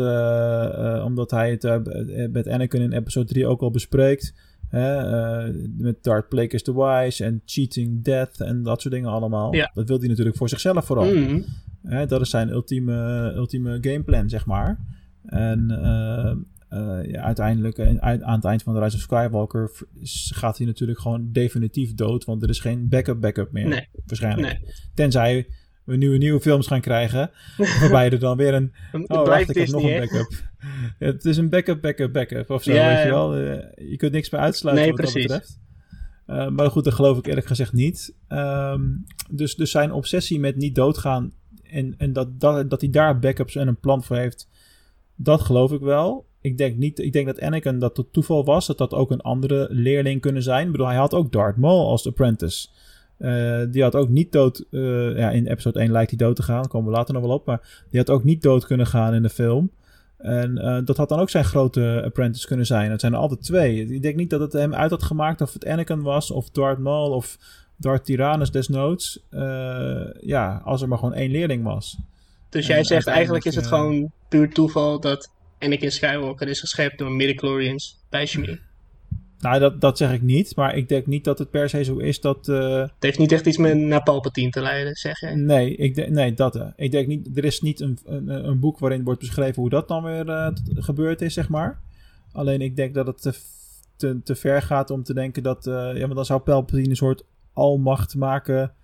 omdat hij het met Anakin in episode 3 ook al bespreekt. Hè, met Darth Plagueis the Wise en Cheating Death en dat soort dingen allemaal. Ja. Dat wil hij natuurlijk voor zichzelf vooral. Mm. Hè, dat is zijn ultieme, ultieme gameplan, zeg maar. En eh, ja, uiteindelijk, eh, aan het eind van de Rise of Skywalker, gaat hij natuurlijk gewoon definitief dood. Want er is geen backup backup meer, Nee. waarschijnlijk. Nee, Tenzij we nieuwe, nieuwe films gaan krijgen, waarbij er dan weer een... Oh, wacht, ik heb nog een backup. Het is een backup, backup, backup of zo, Ja, weet je wel. Eh, je kunt niks meer uitsluiten Nee, wat precies. dat betreft. Maar goed, dat geloof ik eerlijk gezegd niet. Ehm, dus, dus zijn obsessie met niet doodgaan en, en dat, dat, dat hij daar backups en een plan voor heeft, dat geloof ik wel. Ik denk, niet, ik denk dat Anakin dat het toeval was, dat dat ook een andere leerling kunnen zijn. Ik bedoel, hij had ook Darth Maul als apprentice. Uh, die had ook niet dood. Uh, ja, in episode 1 lijkt hij dood te gaan. Daar komen we later nog wel op. Maar die had ook niet dood kunnen gaan in de film. En uh, dat had dan ook zijn grote apprentice kunnen zijn. Het zijn er altijd twee. Ik denk niet dat het hem uit had gemaakt of het Anakin was, of Darth Maul, of Darth Tyrannus desnoods. ja, als er maar gewoon één leerling was. Dus jij zegt eigenlijk is het gewoon puur toeval dat Anakin Skywalker is geschept door midichlorians bij Shmi. Nou, dat, dat zeg ik niet. Maar ik denk niet dat het per se zo is dat... Uh... Het heeft niet echt iets met naar Palpatine te leiden, zeg je? Nee, ik de, nee dat. Uh, ik denk niet... Er is niet een, een, een, boek waarin wordt beschreven hoe dat dan weer uh, gebeurd is, zeg maar. Alleen ik denk dat het te, te, te ver gaat om te denken dat... ja, maar dan zou Palpatine een soort almacht maken...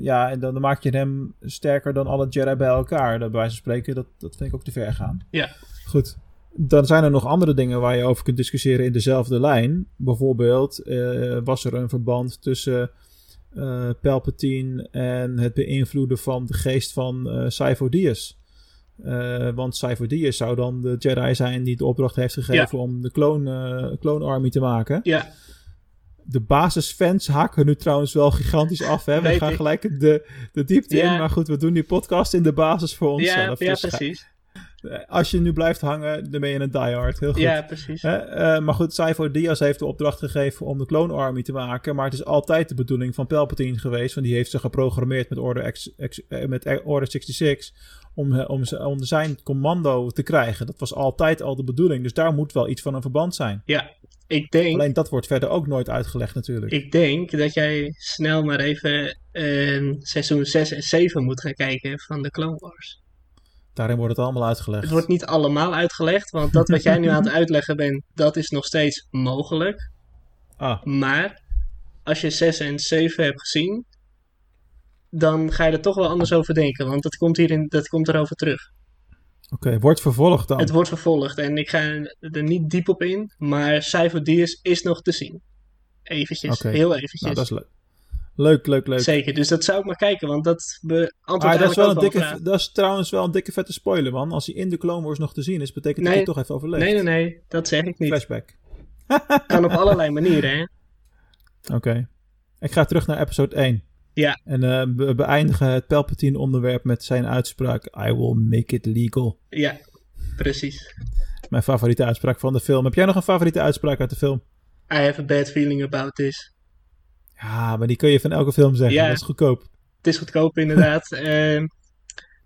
ja, en dan, dan, maak je hem sterker dan alle Jedi bij elkaar. Dat bij wijze van spreken, dat, dat vind ik ook te ver gaan. Ja. Goed dan zijn er nog andere dingen waar je over kunt discussiëren in dezelfde lijn. Bijvoorbeeld uh, was er een verband tussen uh, Palpatine en het beïnvloeden van de geest van uh, Dyas. want Dyas zou dan de Jedi zijn die de opdracht heeft gegeven om de clone, clone Army te maken. Ja. De basisfans haken nu trouwens wel gigantisch af. Hè? We gaan ik. gelijk de, de diepte in. Maar goed, we doen die podcast in de basis voor onszelf. Ja, ja dus precies. Als je nu blijft hangen, dan ben je een diehard. Heel goed. Ja, precies. Uh, maar goed, Cypher Diaz heeft de opdracht gegeven om de Clone Army te maken. Maar het is altijd de bedoeling van Palpatine geweest. Want die heeft ze geprogrammeerd met Order, X, X, eh, met Order 66. Om, om, om zijn commando te krijgen. Dat was altijd al de bedoeling. Dus daar moet wel iets van een verband zijn. Ja, ik denk... Alleen dat wordt verder ook nooit uitgelegd natuurlijk. Ik denk dat jij snel maar even uh, seizoen 6 en 7 moet gaan kijken van de Clone Wars. Daarin wordt het allemaal uitgelegd. Het wordt niet allemaal uitgelegd, want dat wat jij nu aan het uitleggen bent, dat is nog steeds mogelijk. Ah. Maar als je 6 en 7 hebt gezien, dan ga je er toch wel anders over denken, want dat komt, hierin, dat komt erover terug. Oké, wordt vervolgd dan? Het wordt vervolgd en ik ga er niet diep op in, maar Cypher is nog te zien. Eventjes, heel eventjes. Nou, dat is leuk. Leuk, leuk, leuk. Zeker, dus dat zou ik maar kijken, want dat beantwoordt ah, dat is wel een dikke, Dat is trouwens wel een dikke vette spoiler, man. Als hij in de Clone Wars nog te zien is, betekent dat hij toch even overleeft. Nee, nee, nee, dat zeg ik niet. Flashback. kan op allerlei manieren, hè. Oké. Ik ga terug naar episode 1. Ja. En uh, we beëindigen het Palpatine-onderwerp met zijn uitspraak: I will make it legal. Ja, precies. Mijn favoriete uitspraak van de film. Heb jij nog een favoriete uitspraak uit de film? I have a bad feeling about this. Ja, maar die kun je van elke film zeggen. Ja, dat is goedkoop. Het is goedkoop, inderdaad. uh,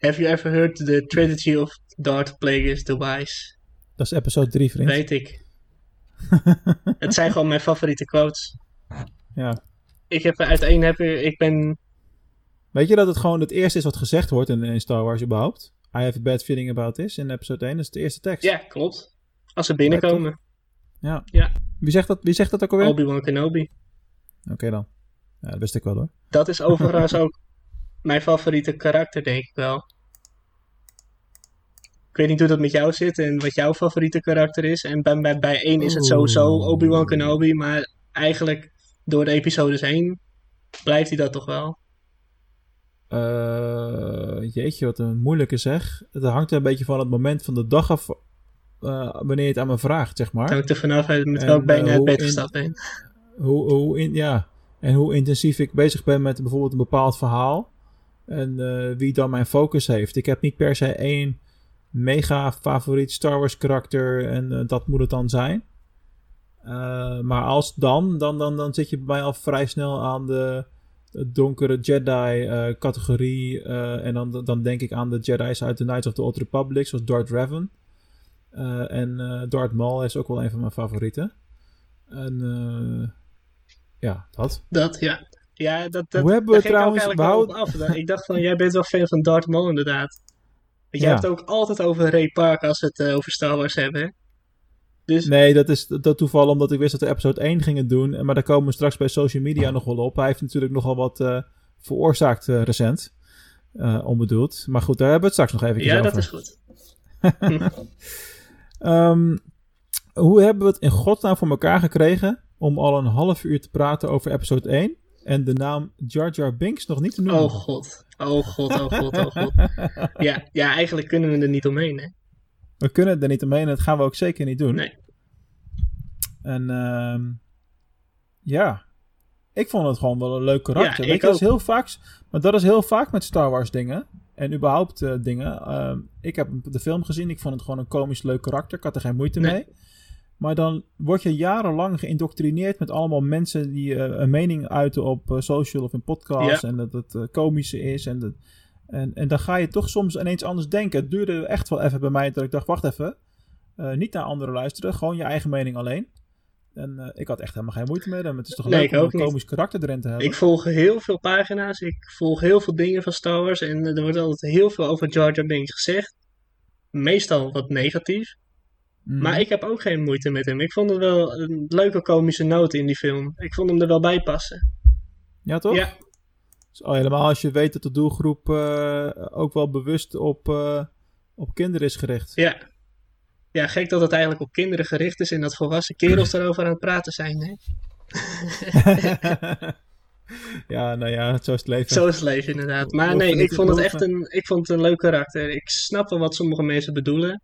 have you ever heard the tragedy of Darth Plagueis the Wise? Dat is episode 3, vriend. Weet ik. het zijn gewoon mijn favoriete quotes. Ja. Ik heb uiteen heb ik ben. Weet je dat het gewoon het eerste is wat gezegd wordt in, in Star Wars überhaupt? I have a bad feeling about this in episode 1. Dat is de eerste tekst. Ja, klopt. Als ze binnenkomen. Ja. ja. Wie, zegt dat, wie zegt dat ook alweer? Obi-Wan Kenobi. Oké dan. Ja, dat wist ik wel hoor. Dat is overigens ook mijn favoriete karakter, denk ik wel. Ik weet niet hoe dat met jou zit en wat jouw favoriete karakter is. En bij, bij, bij één is het sowieso Obi-Wan Kenobi, maar eigenlijk door de episodes heen blijft hij dat toch wel. Uh, jeetje, wat een moeilijke zeg. Het hangt een beetje van het moment van de dag af uh, wanneer je het aan me vraagt, zeg maar. Het hangt er vanaf met welk been je uh, bed gestapt bent. Hoe, hoe in, ja, en hoe intensief ik bezig ben met bijvoorbeeld een bepaald verhaal. En uh, wie dan mijn focus heeft. Ik heb niet per se één mega favoriet Star Wars karakter en dat moet het dan zijn. Uh, maar als dan, dan, dan, dan zit je bij mij al vrij snel aan de, donkere Jedi categorie. en dan, dan denk ik aan de Jedi's uit The Knights of the Old Republic, zoals Darth Revan. en Darth Maul is ook wel een van mijn favorieten. En ja, dat. Dat, ja. Ja, dat, dat, Hoe hebben we trouwens... Ik, af. ik dacht van, jij bent wel fan van Darth Maul inderdaad. Want jij hebt het ook altijd over Ray Park als we het uh, over Star Wars hebben. Dus... Nee, dat is dat toeval omdat ik wist dat we episode 1 gingen doen. Maar daar komen we straks bij social media nog wel op. Hij heeft natuurlijk nogal wat uh, veroorzaakt uh, recent. onbedoeld. Maar goed, daar hebben we het straks nog even ja, over. Ja, dat is goed. um, hoe hebben we het in godsnaam voor elkaar gekregen om al een half uur te praten over episode 1. en de naam Jar Jar Binks nog niet te noemen. Oh god. Oh god, oh god, oh god. Ja, ja, eigenlijk kunnen we er niet omheen, hè? We kunnen er niet omheen en dat gaan we ook zeker niet doen. Nee. En ehm, ja, ik vond het gewoon wel een leuk karakter. Ja, ik dat is heel vaak, maar dat is heel vaak met Star Wars dingen. En überhaupt eh, dingen. Ehm, ik heb de film gezien. Ik vond het gewoon een komisch leuk karakter. Ik had er geen moeite Nee. mee. Maar dan word je jarenlang geïndoctrineerd met allemaal mensen die eh, een mening uiten op eh, social of in podcasts. Ja. En dat het komische is. En, dat, en, en dan ga je toch soms ineens anders denken. Het duurde echt wel even bij mij dat ik dacht, wacht even. Eh, niet naar anderen luisteren, gewoon je eigen mening alleen. En eh, ik had echt helemaal geen moeite mee. Het is toch Nee, leuk om een komisch karakter erin te hebben. Ik volg heel veel pagina's, ik volg heel veel dingen van Star Wars en er wordt altijd heel veel over Jar Jar Binks gezegd. Meestal wat negatief, Mhm. maar ik heb ook geen moeite met hem. Ik vond het wel een leuke komische noot in die film. Ik vond hem er wel bij passen. Ja, toch? Ja, Dus al helemaal als je weet dat de doelgroep eh, ook wel bewust op, eh, op kinderen is gericht. ja. Ja, gek dat het eigenlijk op kinderen gericht is en dat volwassen kerels daarover aan het praten zijn. Hè? ja, nou ja, zo is het leven. Zo is het leven inderdaad. Maar nee, ik vond het het echt een, ik vond het een leuk karakter. Ik snap wel wat sommige mensen bedoelen.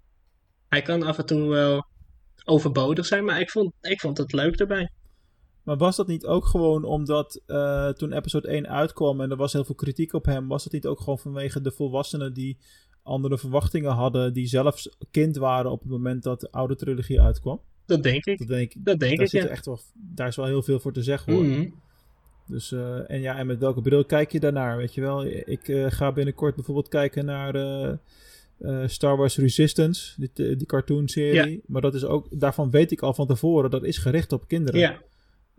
Hij kan af en toe wel overbodig zijn, maar ik vond, ik vond het leuk erbij. Maar was dat niet ook gewoon omdat eh, toen episode 1 uitkwam en er was heel veel kritiek op hem, was dat niet ook gewoon vanwege de volwassenen die andere verwachtingen hadden, die zelfs kind waren op het moment dat de oude trilogie uitkwam? Dat denk ik. Dat denk ik. Dat denk daar, ik, zit ja. echt wel, daar is wel heel veel voor te zeggen hoor. Mhm. Dus, eh, en ja, en met welke bril kijk je daarnaar, weet je wel? Ik eh, ga binnenkort bijvoorbeeld kijken naar Star Wars Resistance, die, die cartoonserie. Maar dat is ook, daarvan weet ik al van tevoren, dat is gericht op kinderen. Ja.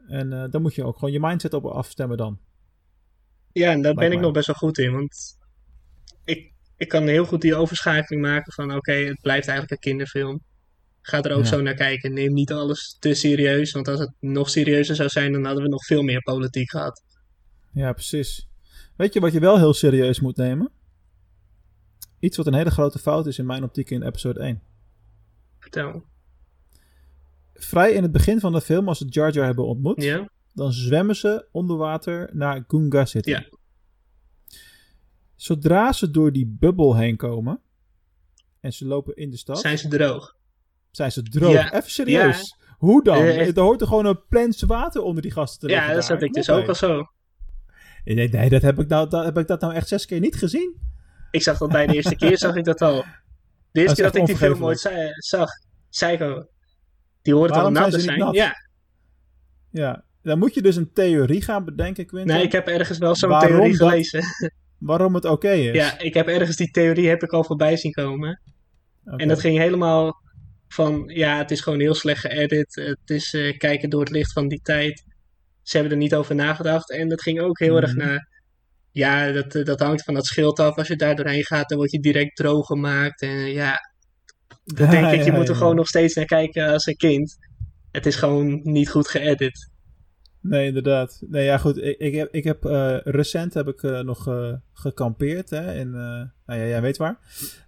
En eh dan moet je ook gewoon je mindset op afstemmen dan. ja, en daar ben ik nog best wel goed in. Want ik, ik kan heel goed die overschakeling maken van oké, het blijft eigenlijk een kinderfilm. Ga er ook Ja. zo naar kijken. Neem niet alles te serieus. Want als het nog serieuzer zou zijn, dan hadden we nog veel meer politiek gehad. Ja, precies. Weet je wat je wel heel serieus moet nemen? Iets wat een hele grote fout is in mijn optiek in episode 1. Vertel. Vrij in het begin van de film, als ze Jar Jar hebben ontmoet, Ja? dan zwemmen ze onder water naar Gunga City. Ja. Zodra ze door die bubbel heen komen en ze lopen in de stad, Zijn ze droog? zijn ze droog. Ja. Even serieus. Hoe dan? Eh, echt. er hoort er gewoon een plens water onder die gasten te liggen. Ja, dat zat ik dus ook al zo. Nee, nee dat, heb ik nou, dat heb ik dat nou echt zes keer niet gezien. Ik zag dat bij de eerste keer, zag ik dat al. De eerste keer dat ik die film ooit onvergeeflijk. za- zag, Psycho, die hoort Waarom nat zijn te ze zijn. niet nat? Ja, Ja, dan moet je dus een theorie gaan bedenken, Quinten. nee, ik heb ergens wel zo'n theorie dat- gelezen. Waarom het oké is. Ja, ik heb ergens die theorie heb ik al voorbij zien komen. En dat ging helemaal van, ja, het is gewoon heel slecht geëdit. Het is eh, kijken door het licht van die tijd. Ze hebben er niet over nagedacht. En dat ging ook heel erg Mhm. naar, ja, dat, eh, dat hangt van dat schild af. Als je daar doorheen gaat, dan word je direct droog gemaakt. En eh, ja, dan denk ik, je Ja, moet er ja, gewoon ja. nog steeds naar kijken als een kind. Het is gewoon niet goed geëdit. Nee, inderdaad. Nee, ja, goed. Ik, ik heb, ik heb eh, recent heb ik eh, nog eh, gekampeerd hè, in, nou ja, jij weet waar.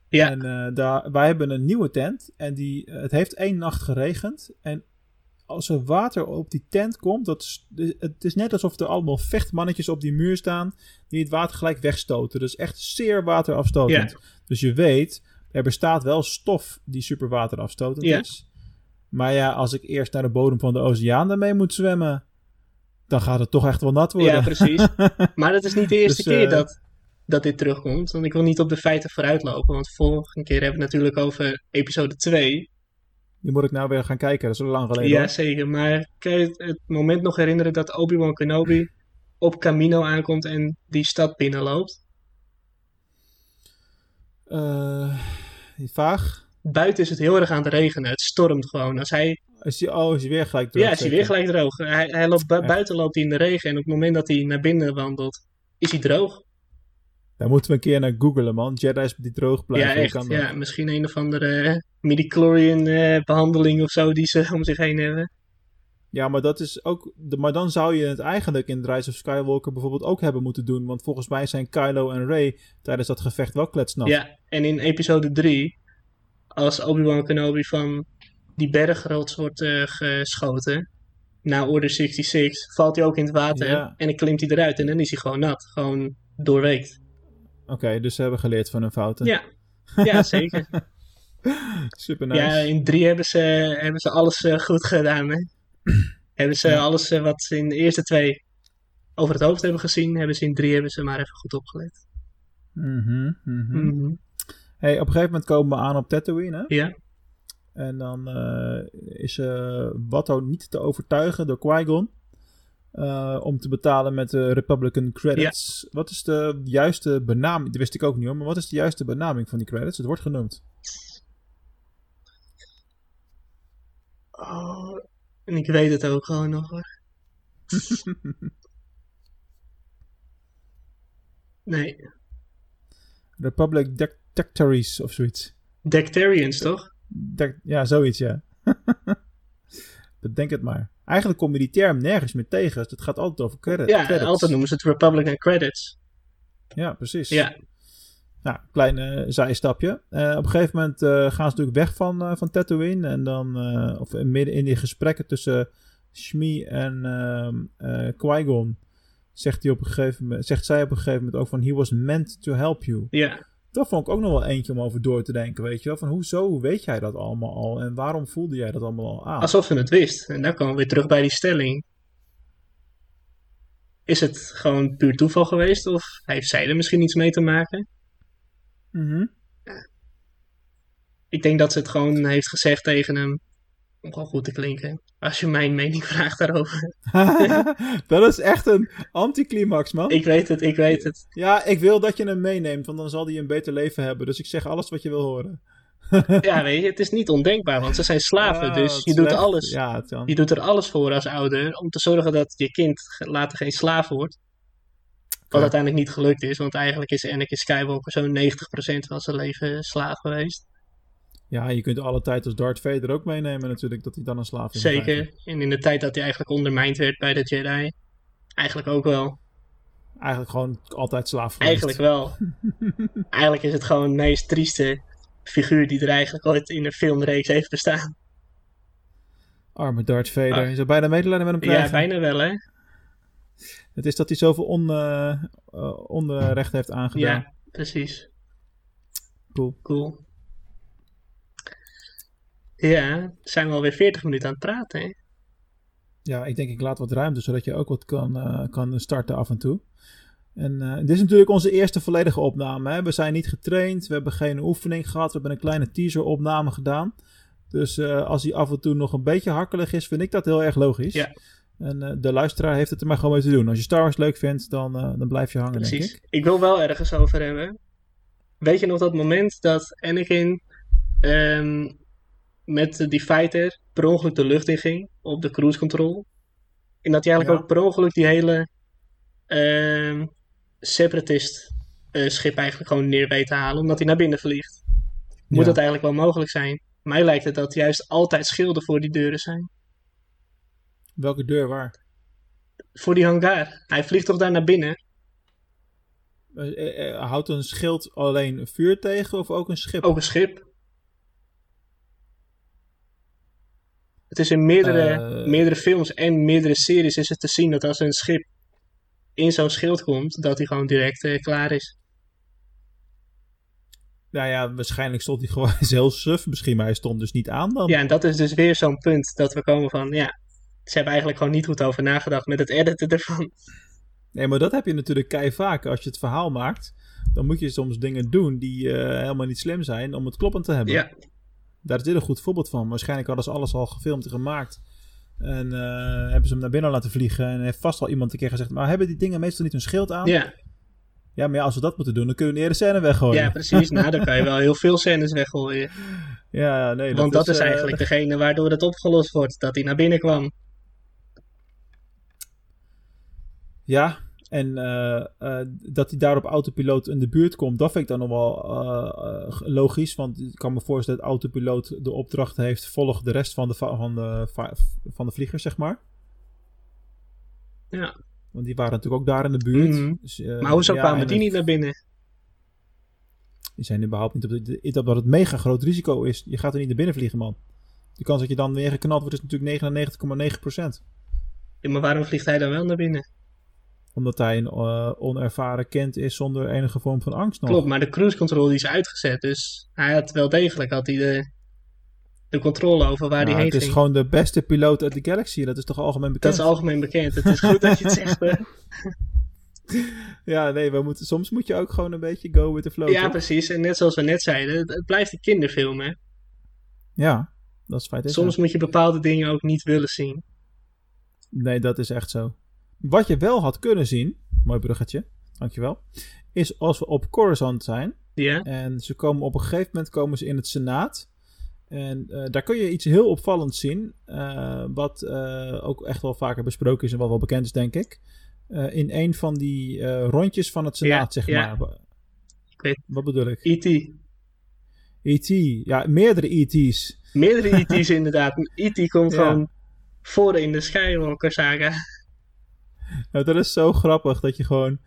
Ja. En daar, wij hebben een nieuwe tent en die, het heeft één nacht geregend. En als er water op die tent komt, dat is, het is net alsof er allemaal vechtmannetjes op die muur staan die het water gelijk wegstoten. Dus echt zeer waterafstotend. Dus je weet, er bestaat wel stof die super waterafstotend Ja. is. Maar ja, als ik eerst naar de bodem van de oceaan daarmee moet zwemmen, dan gaat het toch echt wel nat worden. Ja, precies. Maar dat is niet de eerste Dus, keer eh, dat, dat dit terugkomt. Want ik wil niet op de feiten vooruitlopen. Want vorige keer hebben we het natuurlijk over episode 2. Die moet ik nou weer gaan kijken, dat is al lang geleden. Ja, hoor. zeker. Maar kan je het, het moment nog herinneren dat Obi-Wan Kenobi op Camino aankomt en die stad binnenloopt? Eh, vaag. Buiten is het heel erg aan het regenen. Het stormt gewoon. Als hij, Is die, oh, is die weer gelijk droog? ja, is hij weer gelijk droog. Hij, hij loopt bu- buiten loopt hij in de regen. En op het moment dat hij naar binnen wandelt, is hij droog. Daar moeten we een keer naar googlen, man. Jedi's die droog blijven. ja, echt. kan? Ja, misschien een of andere eh, midi-chlorian eh, behandeling of zo die ze om zich heen hebben. Ja, maar dat is ook. de- Maar dan zou je het eigenlijk in The Rise of Skywalker bijvoorbeeld ook hebben moeten doen. Want volgens mij zijn Kylo en Rey tijdens dat gevecht wel kletsnat. Ja, en in episode 3, als Obi-Wan Kenobi van die bergrots wordt eh, geschoten, na Order 66 valt hij ook in het water Ja. en dan klimt hij eruit en dan is hij gewoon nat. Gewoon doorweekt. Oké, dus ze hebben geleerd van hun fouten. Ja, ja zeker. Super nice. Ja, in drie hebben ze, hebben ze alles eh, goed gedaan. Hè? hebben ze Ja. alles eh, wat ze in de eerste twee over het hoofd hebben gezien, hebben ze in drie hebben ze maar even goed opgelet. Mhm, mhm. Mhm. Hey, op een gegeven moment komen we aan op Tatooine. Hè? Ja, En dan eh, is eh Watto niet te overtuigen door Qui-Gon. om te betalen met de Republican credits. Wat is de juiste benaming? Dat wist ik ook niet hoor. Maar wat is de juiste benaming van die credits? Het wordt genoemd. oh, en ik weet het ook gewoon nog hoor. nee, Republic Dactaries of zoiets. Dectarians toch? Ja, zoiets ja. Bedenk het maar. Eigenlijk kom je die term nergens meer tegen. Het gaat altijd over credit, Ja, credits. altijd noemen ze het Republican Credits. Ja, precies. Ja, Nou, klein eh, zijstapje. Eh, op een gegeven moment eh, gaan ze natuurlijk weg van, eh, van Tatooine. En dan, of midden in die gesprekken tussen Shmi en eh, Qui-Gon, zegt, hij op een gegeven moment, zegt zij op een gegeven moment ook van, he was meant to help you. ja. Dat vond ik ook nog wel eentje om over door te denken, weet je wel. Van hoezo hoe weet jij dat allemaal al? En waarom voelde jij dat allemaal al aan? Alsof ze het wist. En dan komen we weer terug bij die stelling. Is het gewoon puur toeval geweest? Of heeft zij er misschien iets mee te maken? Mhm. Ik denk dat ze het gewoon heeft gezegd tegen hem. Om gewoon goed te klinken. Als je mijn mening vraagt daarover. dat is echt een anticlimax, man. Ik weet het, ik weet het. Ja, ik wil dat je hem meeneemt, want dan zal hij een beter leven hebben. Dus ik zeg alles wat je wil horen. Ja, weet je, het is niet ondenkbaar, want ze zijn slaven. Ja, dus je doet alles. Ja. Je doet er alles voor als ouder. Om te zorgen dat je kind later geen slaaf wordt. Wat uiteindelijk niet gelukt is. Want eigenlijk is Anakin Skywalker zo'n 90% van zijn leven slaaf geweest. Ja, je kunt alle tijd als Darth Vader ook meenemen natuurlijk, dat hij dan een slaaf is. Zeker. En in de tijd dat hij eigenlijk ondermijnd werd bij de Jedi. Eigenlijk ook wel. Eigenlijk gewoon altijd slaaf geweest. Eigenlijk wel. eigenlijk is het gewoon de meest trieste figuur die er eigenlijk ooit in een filmreeks heeft bestaan. Arme Darth Vader. Ah. Je zou bijna medelijden met hem krijgen. Ja, bijna wel hè. Het is dat hij zoveel on, eh, eh, onrecht heeft aangedaan. Ja, precies. Cool. Cool. Ja, zijn we alweer 40 minuten aan het praten hè. Ja, ik denk ik laat wat ruimte, zodat je ook wat kan, eh, kan starten af en toe. En eh, dit is natuurlijk onze eerste volledige opname. Hè? We zijn niet getraind, we hebben geen oefening gehad, we hebben een kleine teaser-opname gedaan. Dus als hij af en toe nog een beetje hakkelig is, vind ik dat heel erg logisch. Ja. En eh, de luisteraar heeft het er maar gewoon mee te doen. Als je Star Wars leuk vindt, dan, eh, dan blijf je hangen, denk Precies. ik. Ik wil wel ergens over hebben. Weet je nog dat moment dat Anakin ehm, met die fighter per ongeluk de lucht in ging op de cruise control? En dat hij eigenlijk Ja. ook per ongeluk die hele ehm, separatist eh, schip eigenlijk gewoon neer weet te halen, omdat hij naar binnen vliegt. Moet Ja. dat eigenlijk wel mogelijk zijn? Mij lijkt het dat juist altijd schilden voor die deuren zijn. Welke deur waar? Voor die hangar. Hij vliegt toch daar naar binnen? Eh, eh, eh, houdt een schild alleen vuur tegen of ook een schip? Ook een schip. Het is in meerdere, meerdere films en meerdere series is het te zien dat als een schip in zo'n schild komt, dat hij gewoon direct klaar is. Nou ja, waarschijnlijk stond hij gewoon heel suf misschien, maar hij stond dus niet aan dan. Ja, en dat is dus weer zo'n punt dat we komen van, ja, ze hebben eigenlijk gewoon niet goed over nagedacht met het editen ervan. Nee, maar dat heb je natuurlijk kei vaak. Als je het verhaal maakt, dan moet je soms dingen doen die eh, helemaal niet slim zijn om het kloppend te hebben. Ja, Daar is dit een goed voorbeeld van. Waarschijnlijk hadden ze alles al gefilmd en gemaakt. En eh, hebben ze hem naar binnen laten vliegen. En heeft vast al iemand een keer gezegd: Maar hebben die dingen meestal niet hun schild aan? ja, Ja, maar ja, als we dat moeten doen, dan kunnen we de hele scène weggooien. ja, precies. Nou, dan kan je wel heel veel scènes weggooien. ja, ja, nee. Want dat is, eh, eigenlijk degene waardoor het opgelost wordt, dat hij naar binnen kwam. Ja, en eh, eh, dat hij daar op autopiloot in de buurt komt, dat vind ik dan nog wel eh, logisch. Want ik kan me voorstellen dat autopiloot de opdracht heeft: volg de rest van de, va- van de, va- van de vliegers, zeg maar. Ja. Want die waren natuurlijk ook daar in de buurt. Mhm. Dus, Maar hoezo ja, kwamen en die niet naar binnen? Die zijn überhaupt niet op de, de, dat het mega groot risico is. Je gaat er niet naar binnen vliegen, man. De kans dat je dan weer geknald wordt is natuurlijk 99,9%. Ja, maar waarom vliegt hij dan wel naar binnen? Omdat hij een eh, onervaren kind is zonder enige vorm van angst nog. Klopt, maar de cruise control die is uitgezet. Dus hij had wel degelijk had hij de, de controle over waar Nou, hij heen het is ging. gewoon de beste piloot uit de galaxy. Dat is toch algemeen bekend? Dat is algemeen bekend. Het is goed dat je het zegt. hè? Ja, nee, we moeten, soms moet je ook gewoon een beetje go with the flow. Ja, toch? precies. En net zoals we net zeiden, het, het blijft een kinderfilm. Hè? Ja, dat is feit. Soms moet je bepaalde dingen ook niet willen zien. Nee, dat is echt zo. Wat je wel had kunnen zien, mooi bruggetje, dankjewel, is als we op Coruscant zijn Ja, en ze komen op een gegeven moment komen ze in het Senaat. En eh, daar kun je iets heel opvallends zien, eh, wat eh, ook echt wel vaker besproken is en wat wel bekend is, denk ik. In een van die rondjes van het Senaat, Ja, zeg ja. maar. Ik weet- Wat bedoel ik? E.T. E.T. Ja, meerdere E.T.'s. Meerdere E.T.'s inderdaad. E.T. komt Ja. gewoon voor in de Skywalker saga. Nou, dat is zo grappig dat je gewoon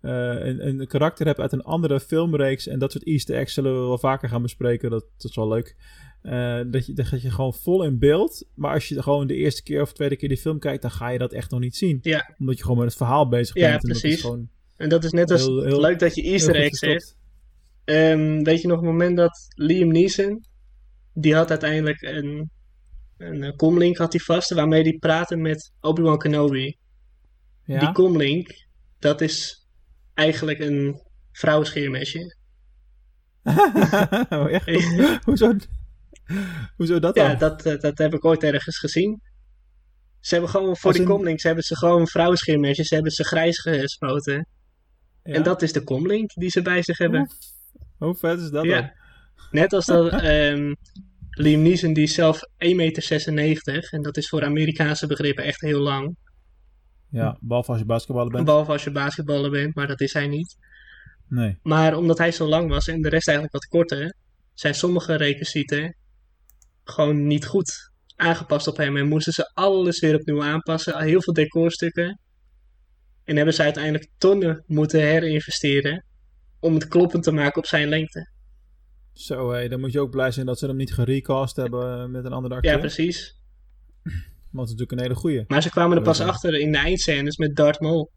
eh, een, een karakter hebt uit een andere filmreeks. En dat soort easter eggs zullen we wel vaker gaan bespreken. Dat, dat is wel leuk. Eh, dat, je, dat je gewoon vol in beeld. Maar als je gewoon de eerste keer of tweede keer die film kijkt, dan ga je dat echt nog niet zien. Ja. Omdat je gewoon met het verhaal bezig Ja, bent. en dat is precies. gewoon En dat is net als Heel- heel- leuk dat je Easter eggs hebt. Ehm, weet je nog het moment dat Liam Neeson, die had uiteindelijk een, een eh, comlink had hij vast, waarmee hij praatte met Obi-Wan Kenobi. Ja? Die comlink, dat is eigenlijk een vrouwenscheermesje. oh, echt? Hoezo, hoezo dat dan? Ja, dat, dat, dat heb ik ooit ergens gezien. Ze hebben gewoon voor Als die in- comlinks hebben ze gewoon vrouwenscheermesjes, hebben ze grijs gespoten. Ja? En dat is de comlink die ze bij zich hebben. Hoe, vet is dat dan? Ja. Net als dat ehm, Liam Neeson, die is zelf 1,96 meter. En dat is voor Amerikaanse begrippen echt heel lang. Ja, behalve als je basketballer bent. Behalve als je basketballer bent, maar dat is hij niet. Nee. Maar omdat hij zo lang was en de rest eigenlijk wat korter, zijn sommige requisieten gewoon niet goed aangepast op hem. En moesten ze alles weer opnieuw aanpassen. Heel veel decorstukken. En hebben ze uiteindelijk tonnen moeten herinvesteren om het kloppend te maken op zijn lengte. Zo, hé, dan moet je ook blij zijn dat ze hem niet gerecast hebben met een andere acteur. Ja, precies. Want het is natuurlijk een hele goeie. Maar ze kwamen er pas achter in de eindscènes met Darth Maul.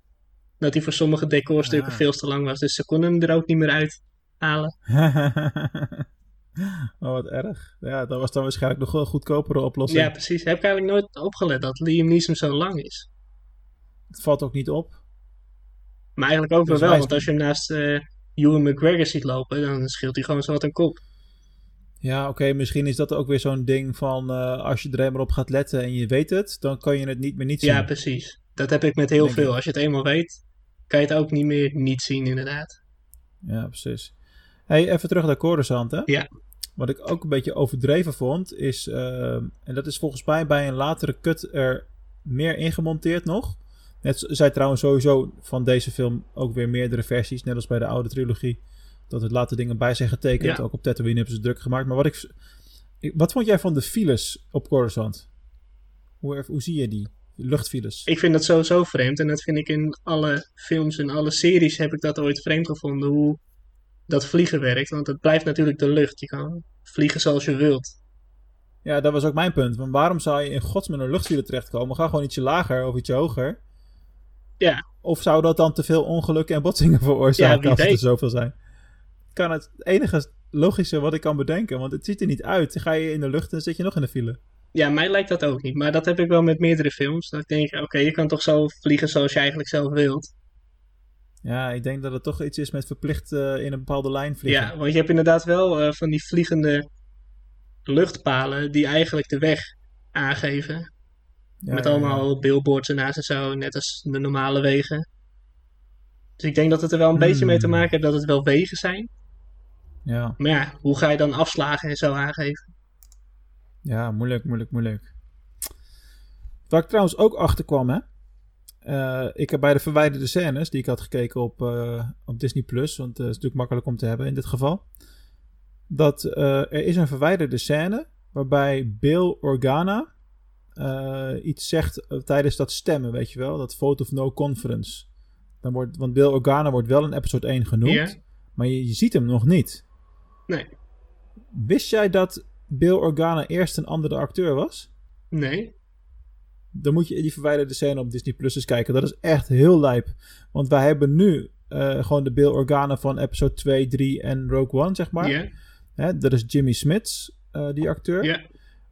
Dat hij voor sommige decorstukken Ah. veel te lang was. Dus ze konden hem er ook niet meer uithalen. oh, wat erg. Ja, dat was dan waarschijnlijk nog wel een goedkopere oplossing. Ja, precies. Heb ik eigenlijk nooit opgelet dat Liam Neeson zo lang is. Het valt ook niet op. Maar eigenlijk ook Dus wel, is want als je hem naast Ewan McGregor ziet lopen, dan scheelt hij gewoon zo wat een kop. Ja, oké, misschien is dat ook weer zo'n ding van eh, als je er eenmaal op gaat letten en je weet het, dan kan je het niet meer niet zien. Ja, precies. Dat heb ik met heel Denk veel. ik. Als je het eenmaal weet, kan je het ook niet meer niet zien, inderdaad. Ja, precies. Hey, even terug naar Coruscant, hè? Ja. Wat ik ook een beetje overdreven vond, is... eh, en dat is volgens mij bij een latere cut er meer ingemonteerd nog. Net zij trouwens sowieso van deze film ook weer meerdere versies, net als bij de oude trilogie. Dat er later dingen bij zijn getekend. Ja. Ook op Tatooine hebben ze druk gemaakt. Maar wat ik... Wat vond jij van de files op Coruscant? Hoe, hoe zie je die? Luchtfiles. Ik vind dat sowieso vreemd. En dat vind ik in alle films en alle series heb ik dat ooit vreemd gevonden. Hoe dat vliegen werkt. Want het blijft natuurlijk de lucht. Je kan vliegen zoals je wilt. Ja, dat was ook mijn punt. Want waarom zou je in godsnaam in een luchtfile terechtkomen? Ga gewoon ietsje lager of ietsje hoger. Ja. Of zou dat dan te veel ongelukken en botsingen veroorzaken Ja, als er zoveel zijn? Kan het enige logische wat ik kan bedenken. Want het ziet er niet uit. Dan ga je in de lucht en zit je nog in de file. Ja, mij lijkt dat ook niet. Maar dat heb ik wel met meerdere films. Dat ik denk, oké, je kan toch zo vliegen zoals je eigenlijk zelf wilt. Ja, ik denk dat het toch iets is met verplicht eh, in een bepaalde lijn vliegen. Ja, want je hebt inderdaad wel eh, van die vliegende luchtpalen die eigenlijk de weg aangeven. Ja, met ja, allemaal billboards ernaast en zo, net als de normale wegen. Dus ik denk dat het er wel een beetje mee te Hmm. maken heeft dat het wel wegen zijn. Ja. Maar ja, hoe ga je dan afslagen en zo aangeven? Ja, moeilijk, moeilijk, moeilijk. Waar ik trouwens ook achter kwam, hè. Eh, ik heb bij de verwijderde scènes die ik had gekeken op, eh, op Disney Plus, want het is natuurlijk makkelijk om te hebben in dit geval. Dat eh, er is een verwijderde scène waarbij Bill Organa eh, iets zegt eh, tijdens dat stemmen, weet je wel, dat vote of no conference. Dan wordt, want Bill Organa wordt wel in episode 1 genoemd, maar je, je ziet hem nog niet. Nee. Wist jij dat Bill Organa eerst een andere acteur was? Nee. dan moet je die verwijderde scène op Disney Plus eens kijken. Dat is echt heel lijp. Want wij hebben nu uh, gewoon de beelorganen van episode 2, 3 en Rogue One, zeg maar. Ja. Hè, dat is Jimmy Smits, uh, die acteur. Ja.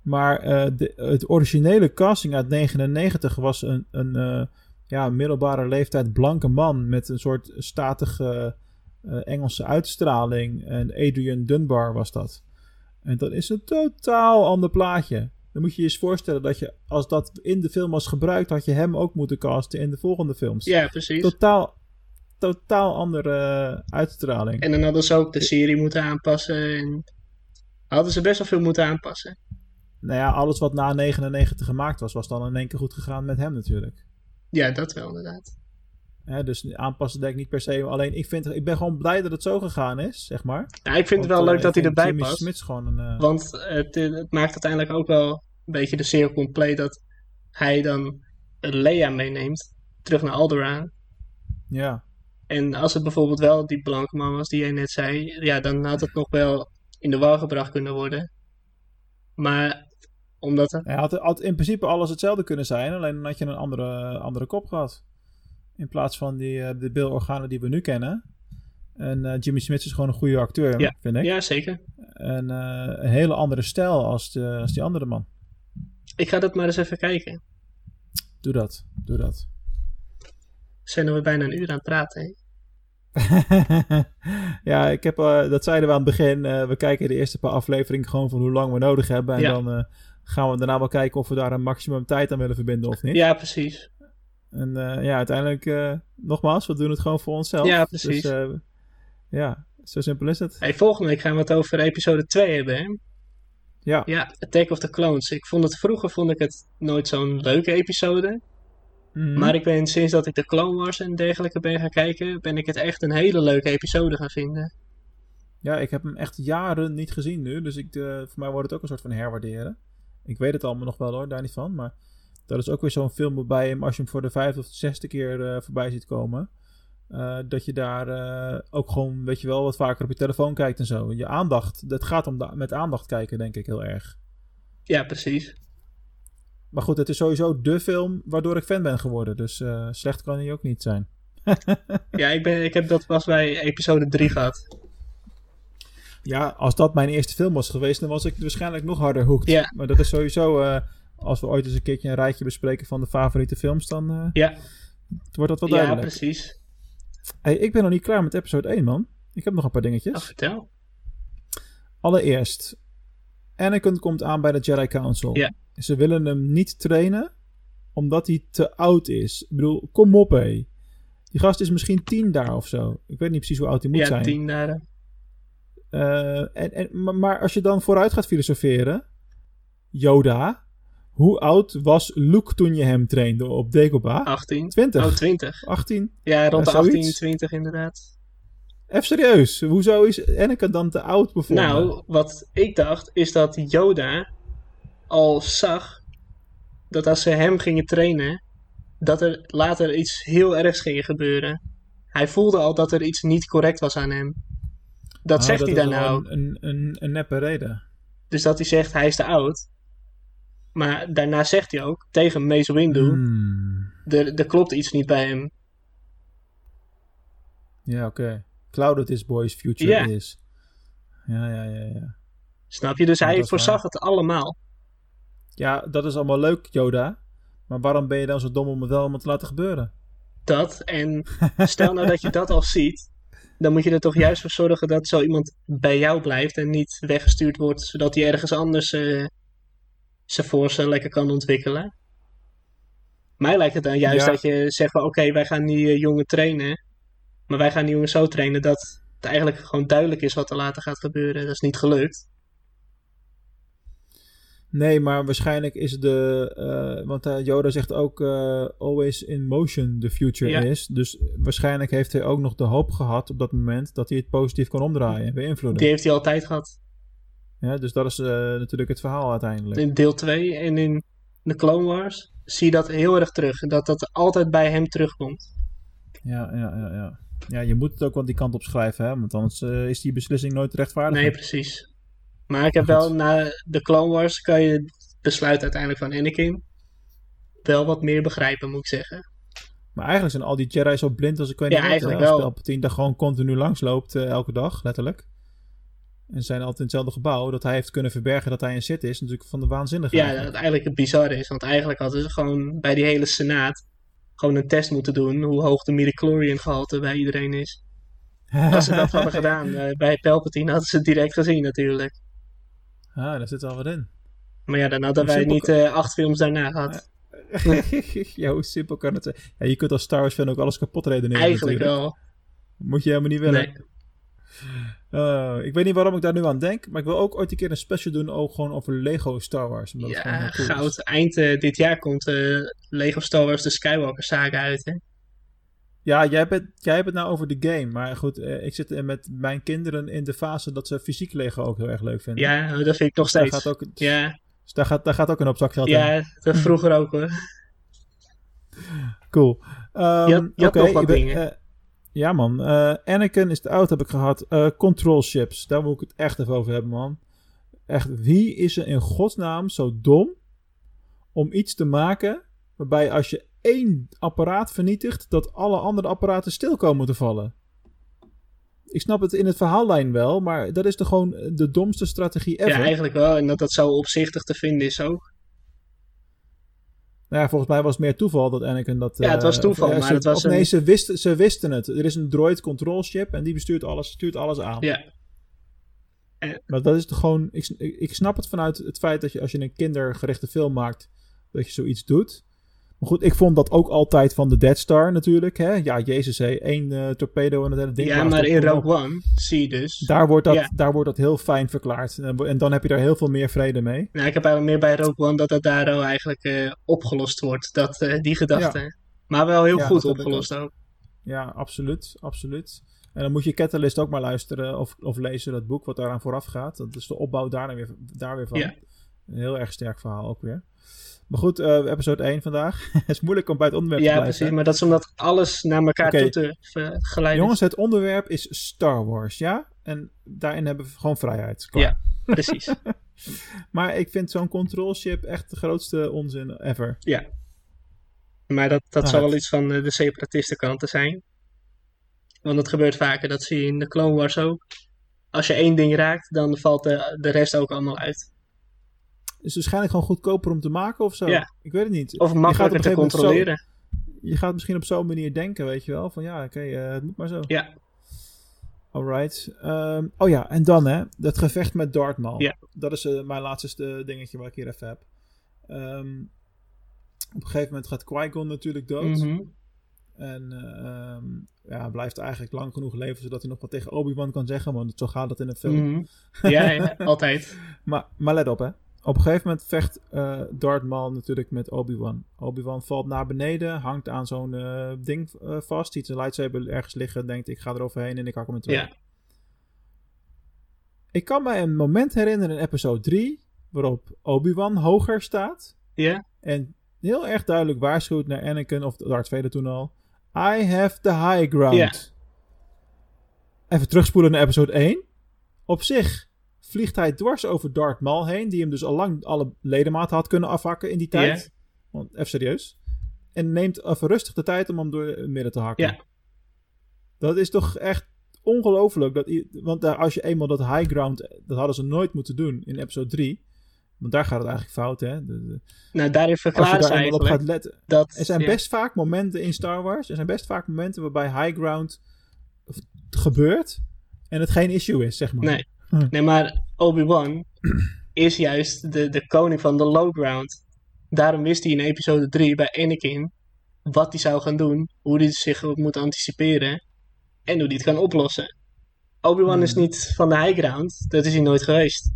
Maar uh, de, het originele casting uit 99 was een, een ja, middelbare leeftijd blanke man met een soort statige Engelse uitstraling. En Adrian Dunbar was dat. En dat is een totaal ander plaatje. Dan moet je je eens voorstellen dat je, als dat in de film was gebruikt, had je hem ook moeten casten in de volgende films. Ja, precies. Totaal, totaal andere uh, uitstraling. En dan hadden ze ook de serie moeten aanpassen. En hadden ze best wel veel moeten aanpassen. Nou ja, alles wat na 99 gemaakt was, was dan in één keer goed gegaan met hem natuurlijk. Ja, dat wel inderdaad. Dus aanpassen denk ik niet per se. Alleen ik, vind, ik ben gewoon blij dat het zo gegaan is, zeg maar. Ja, ik vind het wel leuk uh, dat hij erbij Jimmy past. Gewoon een, uh... Want het, het, maakt uiteindelijk ook wel een beetje de cirkel compleet dat hij dan Leia meeneemt terug naar Alderaan. Ja. En als het bijvoorbeeld wel die blanke man was die jij net zei, ja, dan had het nog wel in de war gebracht kunnen worden. Maar omdat. Hij had, had in principe alles hetzelfde kunnen zijn, alleen dan had je een andere, andere kop gehad. In plaats van die, uh, de beelorganen die we nu kennen. En uh, Jimmy Smith is gewoon een goede acteur, ja. vind ik. Ja, zeker. En uh, een hele andere stijl als, de, als die andere man. Ik ga dat maar eens even kijken. Doe dat, doe dat. Zijn we bijna een uur aan het praten, ja, ik heb, uh, dat zeiden we aan het begin. Uh, we kijken de eerste paar afleveringen gewoon van hoe lang we nodig hebben. En ja. dan uh, gaan we daarna wel kijken of we daar een maximum tijd aan willen verbinden of niet. Ja, precies. En ja, uiteindelijk, nogmaals, we doen het gewoon voor onszelf. Ja, precies. Dus, ja, zo simpel is het. Hey, volgende week gaan we het over episode 2 hebben, hè? Ja. Ja, Attack of the Clones. Ik vond het vroeger vond ik het nooit zo'n leuke episode. Mm. Maar ik ben sinds dat ik de Clone Wars en dergelijke ben gaan kijken, ben ik het echt een hele leuke episode gaan vinden. Ja, ik heb hem echt jaren niet gezien nu. Dus ik, uh, voor mij wordt het ook een soort van herwaarderen. Ik weet het allemaal nog wel hoor, daar niet van. Maar dat is ook weer zo'n film waarbij hem, als je hem voor de vijfde of de zesde keer uh, voorbij ziet komen. Uh, dat je daar uh, ook gewoon, weet je wel, wat vaker op je telefoon kijkt en zo. Je aandacht, dat gaat om met aandacht kijken, denk ik heel erg. Ja, precies. Maar goed, het is sowieso de film waardoor ik fan ben geworden. Dus slecht kan hij ook niet zijn. ja, ik, ben, ik heb dat pas bij episode 3 gehad. Ja, als dat mijn eerste film was geweest, dan was ik waarschijnlijk nog harder hooked. Ja. Maar dat is sowieso, als we ooit eens een keertje een rijtje bespreken van de favoriete films, dan uh, ja. wordt dat wel duidelijk. Ja, precies. Hey, ik ben nog niet klaar met episode 1, man. Ik heb nog een paar dingetjes. Oh, vertel. Allereerst, Anakin komt aan bij de Jedi Council. Ja. Ze willen hem niet trainen, omdat hij te oud is. Ik bedoel, kom op hé. Die gast is misschien tien daar of zo. Ik weet niet precies hoe oud hij moet ja, zijn. Ja, tien daar. Uh, en, en, maar als je dan vooruit gaat filosoferen, Yoda, hoe oud was Luke toen je hem trainde op Dagobah? 18. 20. Oh, 20. 18. Ja, rond de 18, zoiets. 20 inderdaad. Even serieus, hoezo is Anakin dan te oud bijvoorbeeld? Nou, wat ik dacht is dat Yoda al zag dat als ze hem gingen trainen, dat er later iets heel ergs ging gebeuren. Hij voelde al dat er iets niet correct was aan hem. Dat ah, zegt dat hij dan nou. Een, een, een neppe reden. Dus dat hij zegt hij is te oud. Maar daarna zegt hij ook tegen Mace Windu: hmm. er, er klopt iets niet bij hem. Ja, oké. Okay. Clouded this boy's future is. Ja, ja, ja, ja. Snap je? Dus ja, hij voorzag het allemaal. Ja, dat is allemaal leuk, Yoda. Maar waarom ben je dan zo dom om het wel allemaal te laten gebeuren? Dat, en stel nou dat je dat al ziet, dan moet je er toch juist voor zorgen dat zo iemand bij jou blijft en niet weggestuurd wordt, zodat hij ergens anders uh, zijn force lekker kan ontwikkelen. Mij lijkt het dan juist Ja. dat je zegt van oké, wij gaan die uh, jongen trainen, maar wij gaan die jongen zo trainen dat het eigenlijk gewoon duidelijk is wat er later gaat gebeuren. Dat is niet gelukt. Nee, maar waarschijnlijk is de. Uh, want uh, Yoda zegt ook: uh, always in motion the future Ja. is. Dus waarschijnlijk heeft hij ook nog de hoop gehad op dat moment dat hij het positief kan omdraaien en beïnvloeden. Die heeft hij altijd gehad. Ja, dus dat is uh, natuurlijk het verhaal uiteindelijk. In deel 2 en in de Clone Wars zie je dat heel erg terug. Dat dat altijd bij hem terugkomt. Ja, ja, ja, ja. Ja, je moet het ook wel die kant op schrijven, hè? Want anders uh, is die beslissing nooit rechtvaardig. Nee, precies. Maar ik heb Goed. wel na de Clone Wars kan je het besluit uiteindelijk van Anakin. wel wat meer begrijpen, moet ik zeggen. Maar eigenlijk zijn al die Jedi zo blind als ik weet Ja, niet eigenlijk als wel. Palpatine daar gewoon continu langs loopt, eh, elke dag, letterlijk. En zijn altijd in hetzelfde gebouw. Dat hij heeft kunnen verbergen dat hij een Sith is. Natuurlijk van de waanzinnige. Ja, dat eigenlijk het bizarre is. Want eigenlijk hadden ze gewoon bij die hele senaat gewoon een test moeten doen hoe hoog de midichlorian gehalte bij iedereen is. Als ze dat hadden gedaan eh, bij Palpatine hadden ze het direct gezien natuurlijk. Ah, daar zit wel wat in. Maar ja, dan hadden Hoe wij niet eh, acht films daarna gehad. ja, hoe simpel kan het zijn? Ja, je kunt als Star Wars fan ook alles kapot redeneren Eigenlijk natuurlijk. wel. Moet je helemaal niet willen. Nee. Eh, ik weet niet waarom ik daar nu aan denk, maar ik wil ook ooit een keer een special doen ook gewoon over Lego Star Wars. Ja, cool goud. Eind eh, dit jaar komt eh, Lego Star Wars de Skywalker saga uit, hè? Ja, jij hebt, het, jij hebt het nou over de game, maar goed, ik zit met mijn kinderen in de fase dat ze fysiek Lego ook heel erg leuk vinden. Ja, dat vind ik nog daar steeds. gaat ook, Ja, dus daar gaat, daar gaat ook een hoop zakgeld in. ja dat vroeger ook hoor. Cool. Ehm, Je je nog wat dingen. Ja, man. Eh, Anakin is te oud, heb ik gehad. Eh, control ships. Daar moet ik het echt even over hebben, man. Echt, wie is er in godsnaam zo dom om iets te maken waarbij als je één apparaat vernietigt, dat alle andere apparaten stil komen te vallen? Ik snap het in het verhaallijn wel, maar dat is toch gewoon de domste strategie ever? Ja, eigenlijk wel. En dat dat zo opzichtig te vinden is ook. Nou ja, volgens mij was het meer toeval dat Anakin dat... Ja, het was eh, toeval, of, maar ze, het was nee, ze wisten, ze wisten het. Er is een droid control ship en die bestuurt alles, stuurt alles aan. Ja, Maar dat is toch gewoon... Ik, ik snap het vanuit het feit dat je als je een kindergerichte film maakt, dat je zoiets doet. Maar goed, ik vond dat ook altijd van de Dead Star natuurlijk. Hè? Ja, jezus, hé, één eh, torpedo en het hele ding. ja maar in. Rogue One zie je dus... Daar wordt, dat, Ja. daar wordt dat heel fijn verklaard. En, dan heb je daar heel veel meer vrede mee. Nou, ik heb eigenlijk meer bij Rogue One dat het daar al eigenlijk eh, opgelost wordt. Dat, eh, die gedachte. Maar wel heel Ja, goed dat opgelost ook. Ja, absoluut. absoluut. En dan moet je Catalyst ook maar luisteren of, of lezen, dat boek wat daaraan vooraf gaat. Dat is de opbouw daar, weer, daar weer van. Ja. Een heel erg sterk verhaal ook weer. Maar goed, eh, episode 1 vandaag. het is moeilijk om bij het onderwerp te Ja, blijven. precies. Maar dat is omdat alles naar elkaar toe te eh, geleiden. Jongens, het onderwerp is Star Wars, ja? En daarin hebben we gewoon vrijheid. Klaar. Ja. Precies. Maar ik vind zo'n control ship echt de grootste onzin ever. Ja. Maar dat, dat Ah, zal wel iets van eh, de separatistenkanten zijn. Want het gebeurt vaker, dat zie je in de Clone Wars ook. Als je één ding raakt, dan valt de, de rest ook allemaal uit. Is het waarschijnlijk gewoon goedkoper om te maken of zo? Ja. Ik weet het niet. Of Je gaat op makkelijker te zo- controleren. je gaat misschien op zo'n manier denken, weet je wel. Van ja, oké, eh, het moet maar zo. Ja, Alright. Ehm, oh ja, en dan hè, dat gevecht met Darth Maul. Ja. Dat is eh, mijn laatste dingetje wat ik hier even heb. Ehm, op een gegeven moment gaat Qui-Gon natuurlijk dood. Mhm. En eh, ehm, ja, blijft eigenlijk lang genoeg leven zodat hij nog wat tegen Obi-Wan kan zeggen. Want zo gaat dat in een film. Mhm. ja, ja, altijd. Maar, maar let op hè. Op een gegeven moment vecht eh Darth Maul natuurlijk met Obi-Wan. Obi-Wan valt naar beneden, hangt aan zo'n eh, ding eh, vast. Ziet zijn lightsaber ergens liggen, denkt ik ga er overheen en ik hak hem in twee. Ja. Ik kan me een moment herinneren in episode 3, waarop Obi-Wan hoger staat. Ja, En heel erg duidelijk waarschuwt naar Anakin, of Darth Vader toen al. I have the high ground. Ja. Even terugspoelen naar episode 1. Op zich vliegt hij dwars over Darth Maul heen, die hem dus al lang alle ledematen had kunnen afhakken in die tijd. Want even serieus. En neemt even rustig de tijd om hem door het midden te hakken. Ja. Dat is toch echt ongelooflijk. Dat, want daar, als je eenmaal dat high ground, dat hadden ze nooit moeten doen in episode 3. Want daar gaat het eigenlijk fout, hè? De- de- nou daarin als je verklaren daar eenmaal op gaat letten. dat... Er zijn ja. best vaak momenten in Star Wars. Er zijn best vaak momenten waarbij high ground gebeurt. En het geen issue is, zeg maar. Nee. Hm. nee, maar Obi-Wan is juist de, de koning van de low ground. Daarom wist hij in episode 3 bij Anakin wat hij zou gaan doen, hoe hij zich moet anticiperen en hoe hij het kan oplossen. Obi-Wan Hmm. is niet van de high ground, dat is hij nooit geweest.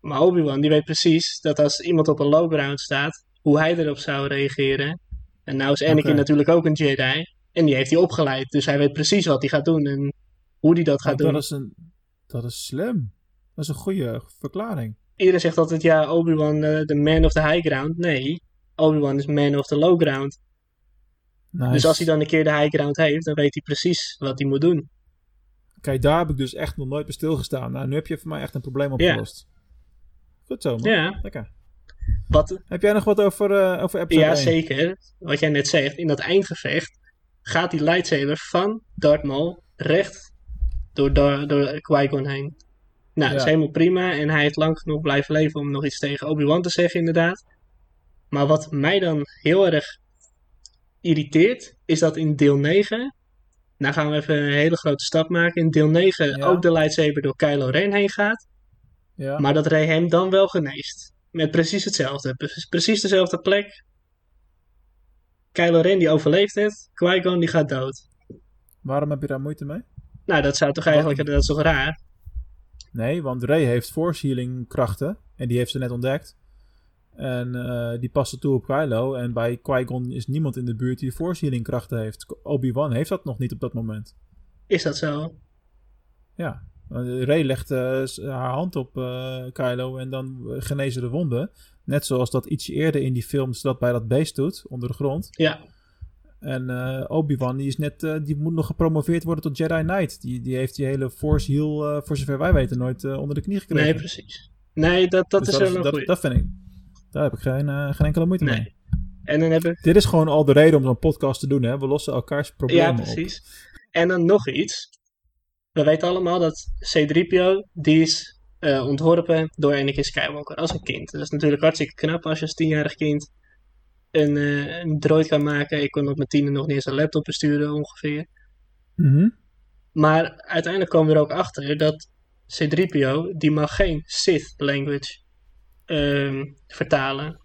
Maar Obi-Wan die weet precies dat als iemand op een low ground staat, hoe hij erop zou reageren. En nou is Anakin natuurlijk ook een Jedi en die heeft hij opgeleid, dus hij weet precies wat hij gaat doen en hoe hij dat gaat doen. dat, is een, dat is slim. Dat is een goede verklaring. Iedereen zegt altijd, ja, Obi-Wan, eh, de man of the high ground. Nee, Obi-Wan is man of the low ground. Nice. Dus als hij dan een keer de high ground heeft, dan weet hij precies wat hij moet doen. Kijk, daar heb ik dus echt nog nooit bij stilgestaan. Nou, nu heb je voor mij echt een probleem opgelost. Goed zo, man. Ja, Lekker. Wat, Heb jij nog wat over, eh, over episode ja, 1? zeker. Wat jij net zegt, in dat eindgevecht gaat die lightsaber van Darth Maul recht door, door, door Qui-Gon heen. Nou, dat is Ja. helemaal prima. En hij heeft lang genoeg blijven leven om nog iets tegen Obi-Wan te zeggen, inderdaad. Maar wat mij dan heel erg irriteert, is dat in deel 9... Nou gaan we even een hele grote stap maken. In deel 9 Ja. ook de lightsaber door Kylo Ren heen gaat. Ja. Maar dat Rey hem dan wel geneest. Met precies hetzelfde. Pre- Precies dezelfde plek. Kylo Ren die overleeft het. Qui-Gon die gaat dood. Waarom heb je daar moeite mee? Nou, dat zou toch eigenlijk... Dat is toch raar? Nee, want Ray heeft force healing krachten. En die heeft ze net ontdekt. En eh, die passen toe op Kylo. En bij Qui-Gon is niemand in de buurt die force healing krachten heeft. Obi-Wan heeft dat nog niet op dat moment. Is dat zo? Ja. Want Ray legt eh, haar hand op eh, Kylo en dan eh, genezen de wonden. Net zoals dat ietsje eerder in die films dat bij dat beest doet, onder de grond. Ja. En eh, Obi-Wan, die, is net, eh, die moet nog gepromoveerd worden tot Jedi Knight. Die, die heeft die hele force heal, eh, voor zover wij weten, nooit onder de knie gekregen. Nee, precies. Nee, dat, dat Dus is wel dat, dat vind ik. Daar heb ik geen, geen enkele moeite mee. Nee. En dan heb ik... Dit is gewoon al de reden om zo'n podcast te doen. Hè? We lossen elkaars problemen Ja, op. precies. En dan nog iets. We weten allemaal dat C-3PO, die is ontworpen door Anakin Skywalker als een kind. Dat is natuurlijk hartstikke knap als je als tienjarig kind een, eh, een droid kan maken. Ik kon op mijn tiende nog niet eens een laptop besturen ongeveer. Mhm. Maar uiteindelijk komen we er ook achter dat C-3PO, die mag geen Sith language ehm, vertalen.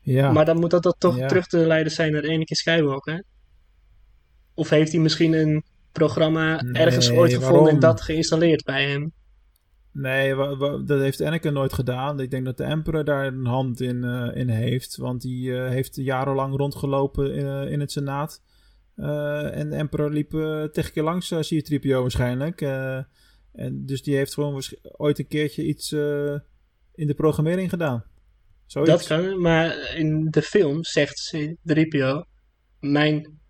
Ja. Maar dan moet dat, dat toch Ja. terug te leiden zijn naar Anakin Skywalker. Of heeft hij misschien een programma ergens ooit gevonden en dat geïnstalleerd bij hem? Nee, dat heeft Anakin nooit gedaan. Ik denk dat de Emperor daar een hand in, eh, in heeft. Want die eh, heeft jarenlang rondgelopen in, eh, in het Senaat. En de Emperor liep tegen keer langs, uh, C-3PO waarschijnlijk. En dus die heeft gewoon ooit een keertje iets in de programmering gedaan. Dat kan, maar in de film zegt C-3PO: mijn,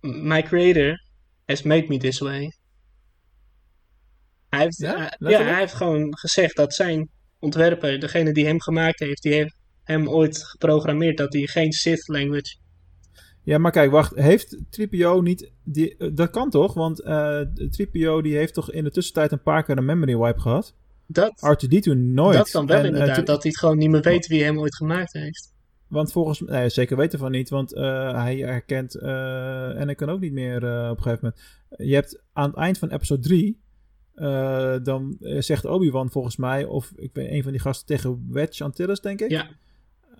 my creator has made me this way. Hij heeft, Ja? hij- ja, hij heeft gewoon gezegd dat zijn ontwerper, degene die hem gemaakt heeft, die heeft hem ooit geprogrammeerd dat hij geen Sith language Ja, maar kijk, wacht. Heeft Tripio niet... Die, eh, dat kan toch? Want eh Tripio die heeft toch in de tussentijd een paar keer een memory wipe gehad? Dat, R2-D2 nooit. dat kan wel En, eh, inderdaad, dat hij het gewoon niet meer weet wie hem ooit gemaakt heeft. Want volgens mij... Nee, zeker weten van niet. Want eh, hij herkent eh Anakin ook niet meer eh, op een gegeven moment. Je hebt aan het eind van episode 3... eh, dan eh, zegt Obi-Wan volgens mij... Of ik weet een van die gasten tegen Wedge Antilles, denk ik. Ja,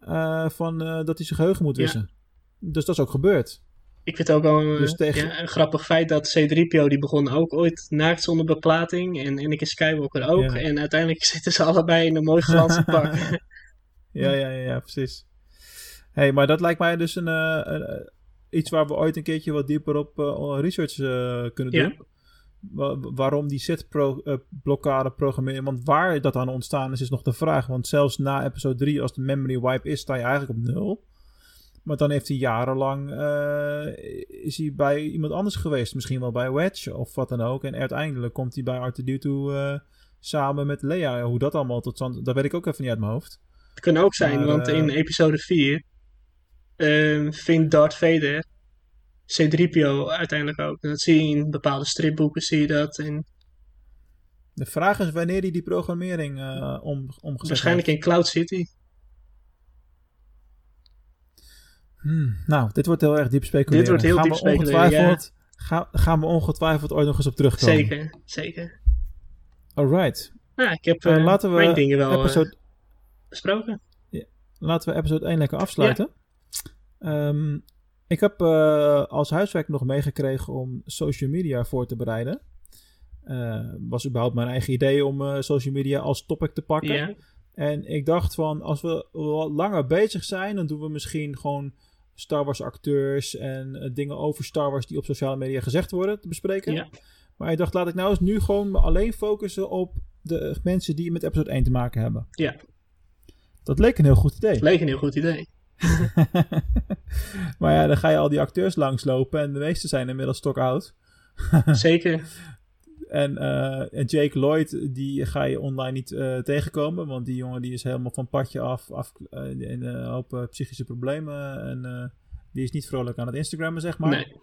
eh, van, dat hij zijn geheugen moet Ja. wissen. Dus dat is ook gebeurd. ik vind het ook wel een, Dus tegen- ja, een grappig feit dat C-3PO die begon ook ooit naakt zonder beplating en Anakin Skywalker ook. Ja. En uiteindelijk zitten ze allebei in een mooi glanzend pak. Ja, ja, ja, ja, precies. hey, maar dat lijkt mij dus een, een, iets waar we ooit een keertje wat dieper op research kunnen doen. Wa- waarom die set-blokkade programmeren. Want waar dat aan ontstaan is, is nog de vraag. Want zelfs na episode 3, als de memory wipe is, sta je eigenlijk op nul. Maar dan heeft hij jarenlang eh, is hij bij iemand anders geweest. Misschien wel bij Wedge of wat dan ook. En uiteindelijk komt hij bij R2-D2 eh, samen met Leia. Hoe dat allemaal tot stand... Dat weet ik ook even niet uit mijn hoofd. Het kan ook zijn, Maar, want eh, in episode 4 ehm, vindt Darth Vader C-3PO uiteindelijk ook. Dat zie je in bepaalde stripboeken, zie je dat. De vraag is wanneer hij die programmering eh om, omgezet waarschijnlijk heeft. in Cloud City. Hmm, nou, dit wordt heel erg diep speculeren. Dit wordt heel gaan diep we speculeren, ongetwijfeld, ga- gaan we ongetwijfeld ooit nog eens op terugkomen. Zeker, zeker. Alright. Nou, ik heb eh, laten we mijn dingen wel episode, besproken. laten we episode 1 lekker afsluiten. Ehm, ik heb eh, als huiswerk nog meegekregen om social media voor te bereiden. Eh, was überhaupt mijn eigen idee om eh, social media als topic te pakken. En ik dacht van, als we wat langer bezig zijn, dan doen we misschien gewoon Star Wars acteurs en dingen over Star Wars die op sociale media gezegd worden te bespreken. Maar ik dacht, laat ik nou eens nu gewoon me alleen focussen op de mensen die met episode 1 te maken hebben. Ja. Dat leek een heel goed idee. leek een heel goed idee. maar ja, dan ga je al die acteurs langslopen en de meeste zijn inmiddels stok oud. Zeker. En, eh, en Jake Lloyd, die ga je online niet eh, tegenkomen. Want die jongen die is helemaal van padje af. af eh, in een hoop psychische problemen. En die is niet vrolijk aan het Instagrammen, zeg maar. Nee.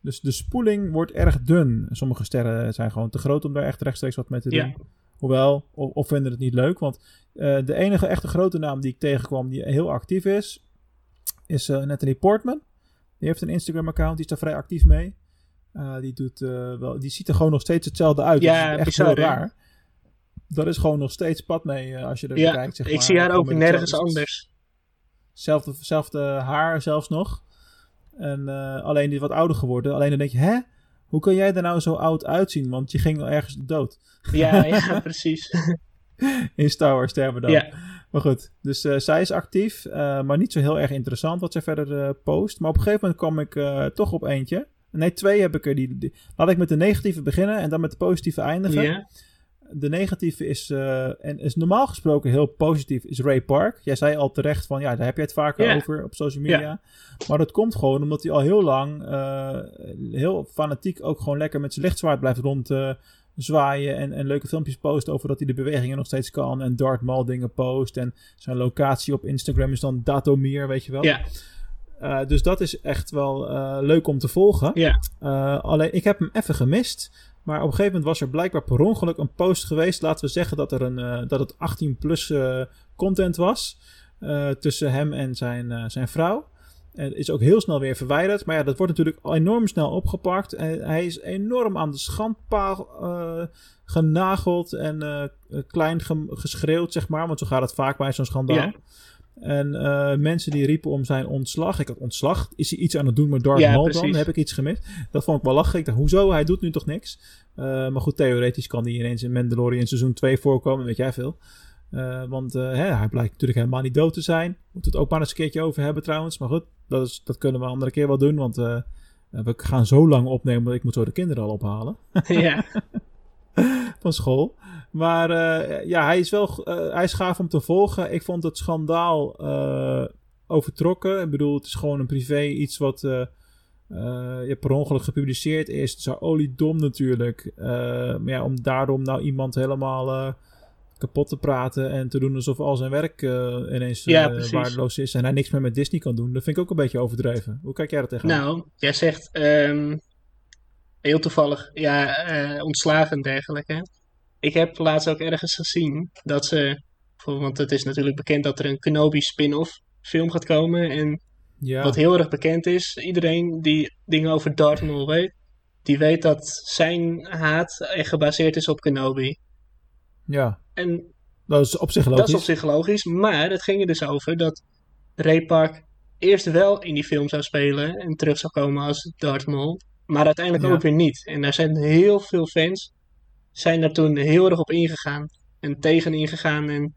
Dus de spoeling wordt erg dun. Sommige sterren zijn gewoon te groot om daar echt rechtstreeks wat mee te doen. Ja. Hoewel, of, of vinden het niet leuk. Want de enige echte grote naam die ik tegenkwam die heel actief is, is Natalie Portman. Die heeft een Instagram-account, die is daar vrij actief mee. Uh, die, doet, uh, wel, die ziet er gewoon nog steeds hetzelfde uit. Ja, dat is echt heel raar. Dat is gewoon nog steeds pad mee als je er ja, kijkt. Zeg ik maar. zie haar ook nergens anders. Zelfde, zelfde haar zelfs nog. En alleen die wat ouder geworden. Alleen dan denk je, hè? Hoe kan jij er nou zo oud uitzien? Want je ging ergens dood. Ja, ja, precies. In Star Wars sterven dan. Ja. Maar goed, dus zij is actief. maar niet zo heel erg interessant wat zij verder post. Maar op een gegeven moment kwam ik toch op eentje. Nee, twee heb ik er. Die, laat ik met de negatieve beginnen en dan met de positieve eindigen. De negatieve is, en is normaal gesproken heel positief, is Ray Park. Jij zei al terecht van, ja, daar heb je het vaker over op social media. Maar dat komt gewoon omdat hij al heel lang, heel fanatiek ook gewoon lekker met zijn lichtzwaard blijft rond zwaaien. En, en leuke filmpjes post over dat hij de bewegingen nog steeds kan. En Darth Maul dingen post. En zijn locatie op Instagram is dan Datomir, weet je wel. Ja. Uh, dus dat is echt wel uh, leuk om te volgen. Ja. Uh, alleen ik heb hem even gemist. Maar op een gegeven moment was er blijkbaar per ongeluk een post geweest. Laten we zeggen dat, er een, dat het 18 plus content was. tussen hem en zijn, zijn vrouw. En is ook heel snel weer verwijderd. Maar ja, dat wordt natuurlijk enorm snel opgepakt. En hij is enorm aan de schandpaal genageld en klein geschreeuwd, zeg maar. Want zo gaat het vaak bij zo'n schandaal. Ja. En uh, mensen die riepen om zijn ontslag. Ik had ontslag. Is hij iets aan het doen met Darth ja, Maul dan? Heb ik iets gemist? Dat vond ik wel lachen. Ik dacht, hoezo? Hij doet nu toch niks? Maar goed, theoretisch kan hij ineens in Mandalorian seizoen 2 voorkomen. Weet jij veel. Uh, want hè, hij blijkt natuurlijk helemaal niet dood te zijn. Moeten we het ook maar eens een keertje over hebben trouwens. Maar goed, dat, is, dat kunnen we een andere keer wel doen. Want we gaan zo lang opnemen dat ik moet zo de kinderen al ophalen. Ja. van school. Maar ja, hij is wel hij is gaaf om te volgen. Ik vond het schandaal overtrokken. Ik bedoel, het is gewoon een privé iets wat je per ongeluk gepubliceerd is. Het is oliedom natuurlijk. maar ja, om daarom nou iemand helemaal kapot te praten en te doen alsof al zijn werk ineens ja, waardeloos is en hij niks meer met Disney kan doen, dat vind ik ook een beetje overdreven. Hoe kijk jij er tegenaan? Nou, jij zegt um, heel toevallig, ja, uh, ontslagen en dergelijke. Ik heb laatst ook ergens gezien dat ze, want het is natuurlijk bekend dat er een Kenobi spin-off film gaat komen. En ja. wat heel erg bekend is, iedereen die dingen over Darth Maul weet, die weet dat zijn haat echt gebaseerd is op Kenobi. Ja. En dat is op zich logisch. Dat is op zich logisch, maar het ging er dus over dat Ray Park eerst wel in die film zou spelen en terug zou komen als Darth Maul. Maar uiteindelijk Ja. ook weer niet. En daar zijn heel veel fans zijn daar toen heel erg op ingegaan. En tegen ingegaan en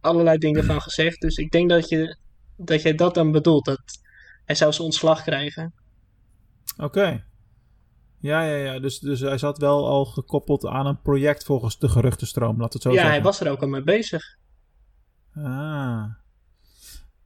allerlei dingen van gezegd. Dus ik denk dat, je, dat jij dat dan bedoelt. Dat hij zou zijn ontslag krijgen. Oké. Ja, ja, ja. Dus, dus hij zat wel al gekoppeld aan een project volgens de geruchtenstroom, laat het zo ja, zeggen. hij was er ook al mee bezig. Ah.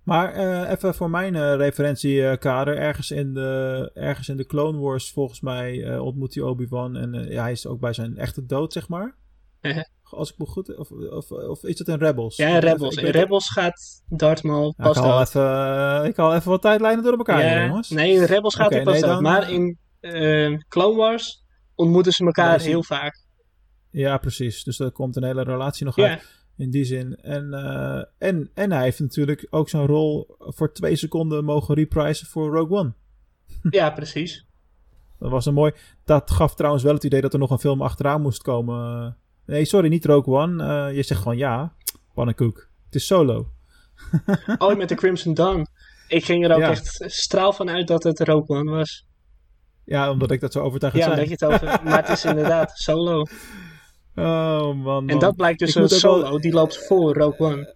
Maar eh, even voor mijn eh, referentiekader. Ergens in, de, ergens in de Clone Wars, volgens mij, eh, ontmoet hij Obi-Wan. En ja, hij is ook bij zijn echte dood, zeg maar. Mhm. Als ik me goed... Of, of, of is het in Rebels? Ja, in Ik- Rebels. ik In Rebels gaat Darth Maul Ja, pas ik, haal dood. even, ik haal even wat tijdlijnen door elkaar, Ja, jongens. nee, in Rebels gaat hij pas nee, dan- Maar in eh, Clone Wars ontmoeten ze elkaar heel vaak. Ja, precies. Dus er komt een hele relatie nog uit. In die zin. En, eh, en, en hij heeft natuurlijk ook zijn rol voor twee seconden mogen reprisen voor Rogue One. ja, precies. Dat was een mooi. Dat gaf trouwens wel het idee dat er nog een film achteraan moest komen. Nee, sorry, niet Rogue One. Eh, je zegt gewoon ja. Pannenkoek. Het is solo. Oh, met de Crimson Dawn. Ik ging er ook Ja. echt straal van uit dat het Rogue One was. Ja, omdat ik dat zo overtuigend Ja, zei. omdat je het over... maar het is inderdaad solo. Oh man. En dat blijkt dus Ik een wel- solo. Die loopt voor Rogue One.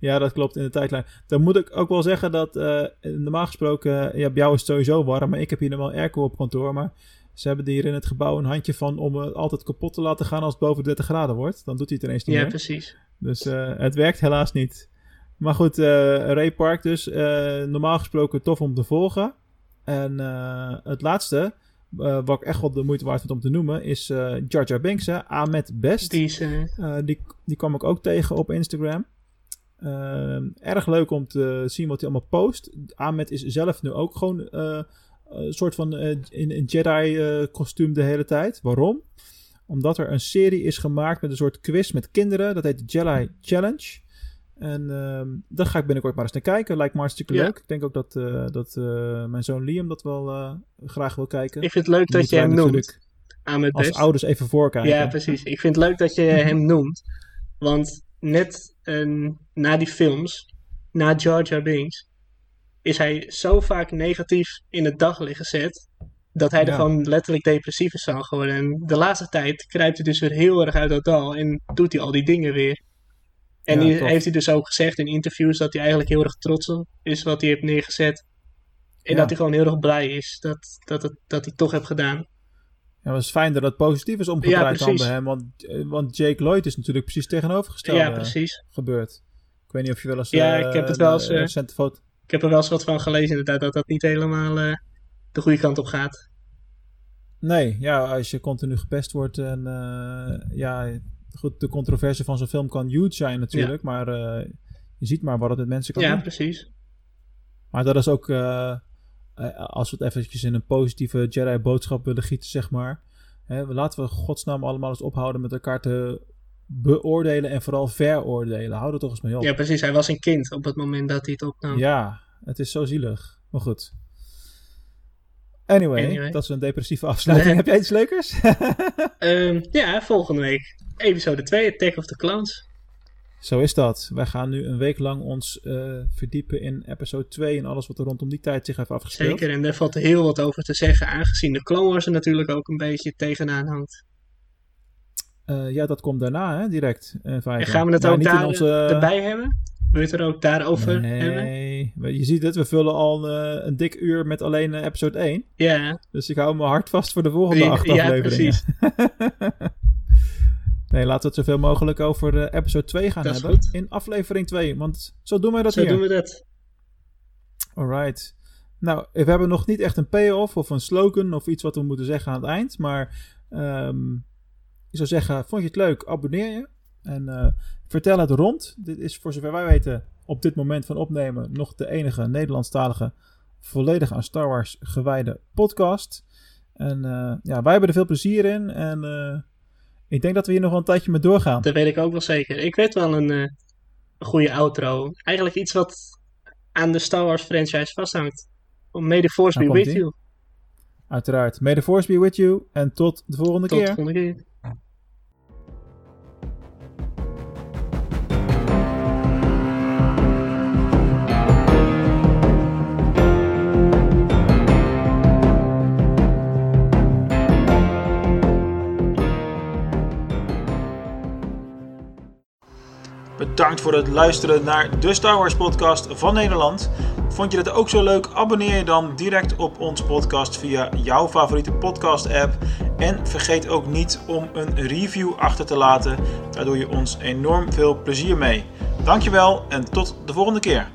Ja, dat klopt in de tijdlijn. Dan moet ik ook wel zeggen dat eh, normaal gesproken, eh, ja, bij jou is het sowieso warm, maar ik heb hier wel airco op kantoor. Maar ze hebben hier in het gebouw een handje van om het altijd kapot te laten gaan als het boven 30 graden wordt. Dan doet hij het ineens niet Ja, meer. precies. Dus eh, het werkt helaas niet. Maar goed, Ray Park dus. normaal gesproken tof om te volgen. En eh, het laatste uh, wat ik echt wel de moeite waard vind om te noemen, is uh, Jar Jar Binks, hè? Ahmed Best. Die, is, uh, die, die kwam ik ook tegen op Instagram. Erg leuk om te zien wat hij allemaal post. Ahmed is zelf nu ook gewoon een soort van in een Jedi-kostuum de hele tijd. Waarom? Omdat er een serie is gemaakt met een soort quiz met kinderen. Dat heet de Jedi Challenge. En um, daar ga ik binnenkort maar eens naar kijken. Lijkt me hartstikke leuk. Ik denk ook dat, uh, dat uh, mijn zoon Liam dat wel uh, graag wil kijken. Ik vind het leuk dat je hem noemt. Aan als best. ouders even voorkijken. Ja, precies. Ik vind het leuk dat je hem noemt. Want net na die films, na Jar Binks, is hij zo vaak negatief in het daglicht gezet. Dat hij er gewoon letterlijk depressief is van geworden. En de laatste tijd kruipt hij dus weer heel erg uit dat dal. En doet hij al die dingen weer. En ja, die, heeft hij dus ook gezegd in interviews dat hij eigenlijk heel erg trots op is wat hij heeft neergezet. En ja. dat hij gewoon heel erg blij is dat, dat, het, dat hij toch heeft gedaan. Ja, het is fijn dat het positief is omgedraaid ja, bij hem. Want, eh, want Jake Lloyd is natuurlijk precies tegenovergesteld ja, precies. gebeurd. Ik weet niet of je wel eens... Ja, uh, ik heb het wel eens... Uh, foto... Ik heb er wel eens wat van gelezen inderdaad, dat dat niet helemaal uh, de goede kant op gaat. Nee, ja, als je continu gepest wordt en ja, goed, de controverse van zo'n film kan huge zijn natuurlijk, maar uh, je ziet maar wat het met mensen kan ja, doen. Ja, precies. Maar dat is ook, uh, als we het eventjes in een positieve Jedi-boodschap willen gieten, zeg maar. Hè, laten we godsnaam allemaal eens ophouden met elkaar te beoordelen en vooral veroordelen. Hou er toch eens mee op. Ja, precies. Hij was een kind op het moment dat hij het opnam. Ja, het is zo zielig. Maar goed. Anyway, dat is een depressieve afsluiting. Heb jij iets leukers? um, ja, volgende week episode 2, Attack of the Clones. Zo is dat. Wij gaan nu een week lang ons uh, verdiepen in episode 2 en alles wat er rondom die tijd zich heeft afgespeeld. Zeker, en daar valt heel wat over te zeggen, aangezien de Clone Wars er natuurlijk ook een beetje tegenaan hangt. Uh, ja, dat komt daarna, hè, direct. En gaan we het ook daar onze... erbij hebben? Wil je het er ook daarover nee, hebben? Nee, je ziet het, we vullen al uh, een dik uur met alleen episode 1. Ja. Dus ik hou me hard vast voor de volgende acht afleveringen. Ja, precies. Nee, laten we het zoveel mogelijk over uh, episode 2 gaan dat hebben. In aflevering 2, want zo doen wij dat zo hier. Zo doen we dat. Alright. Nou, we hebben nog niet echt een payoff of een slogan of iets wat we moeten zeggen aan het eind. Maar um, ik zou zeggen, vond je het leuk? Abonneer je. En uh, vertel het rond. Dit is voor zover wij weten op dit moment van opnemen nog de enige Nederlandstalige volledig aan Star Wars gewijde podcast. En uh, ja, wij hebben er veel plezier in. En ik denk dat we hier nog wel een tijdje mee doorgaan. Dat weet ik ook wel zeker. Ik weet wel een, uh, goede outro. Eigenlijk iets wat aan de Star Wars franchise vasthangt. May the Force be with you. Uiteraard. May the Force be with you. En tot de volgende tot keer. Tot de volgende keer. Bedankt voor het luisteren naar de Star Wars podcast van Nederland. Vond je het ook zo leuk? Abonneer je dan direct op ons podcast via jouw favoriete podcast app. En vergeet ook niet om een review achter te laten. Daar doe je ons enorm veel plezier mee. Dankjewel en tot de volgende keer.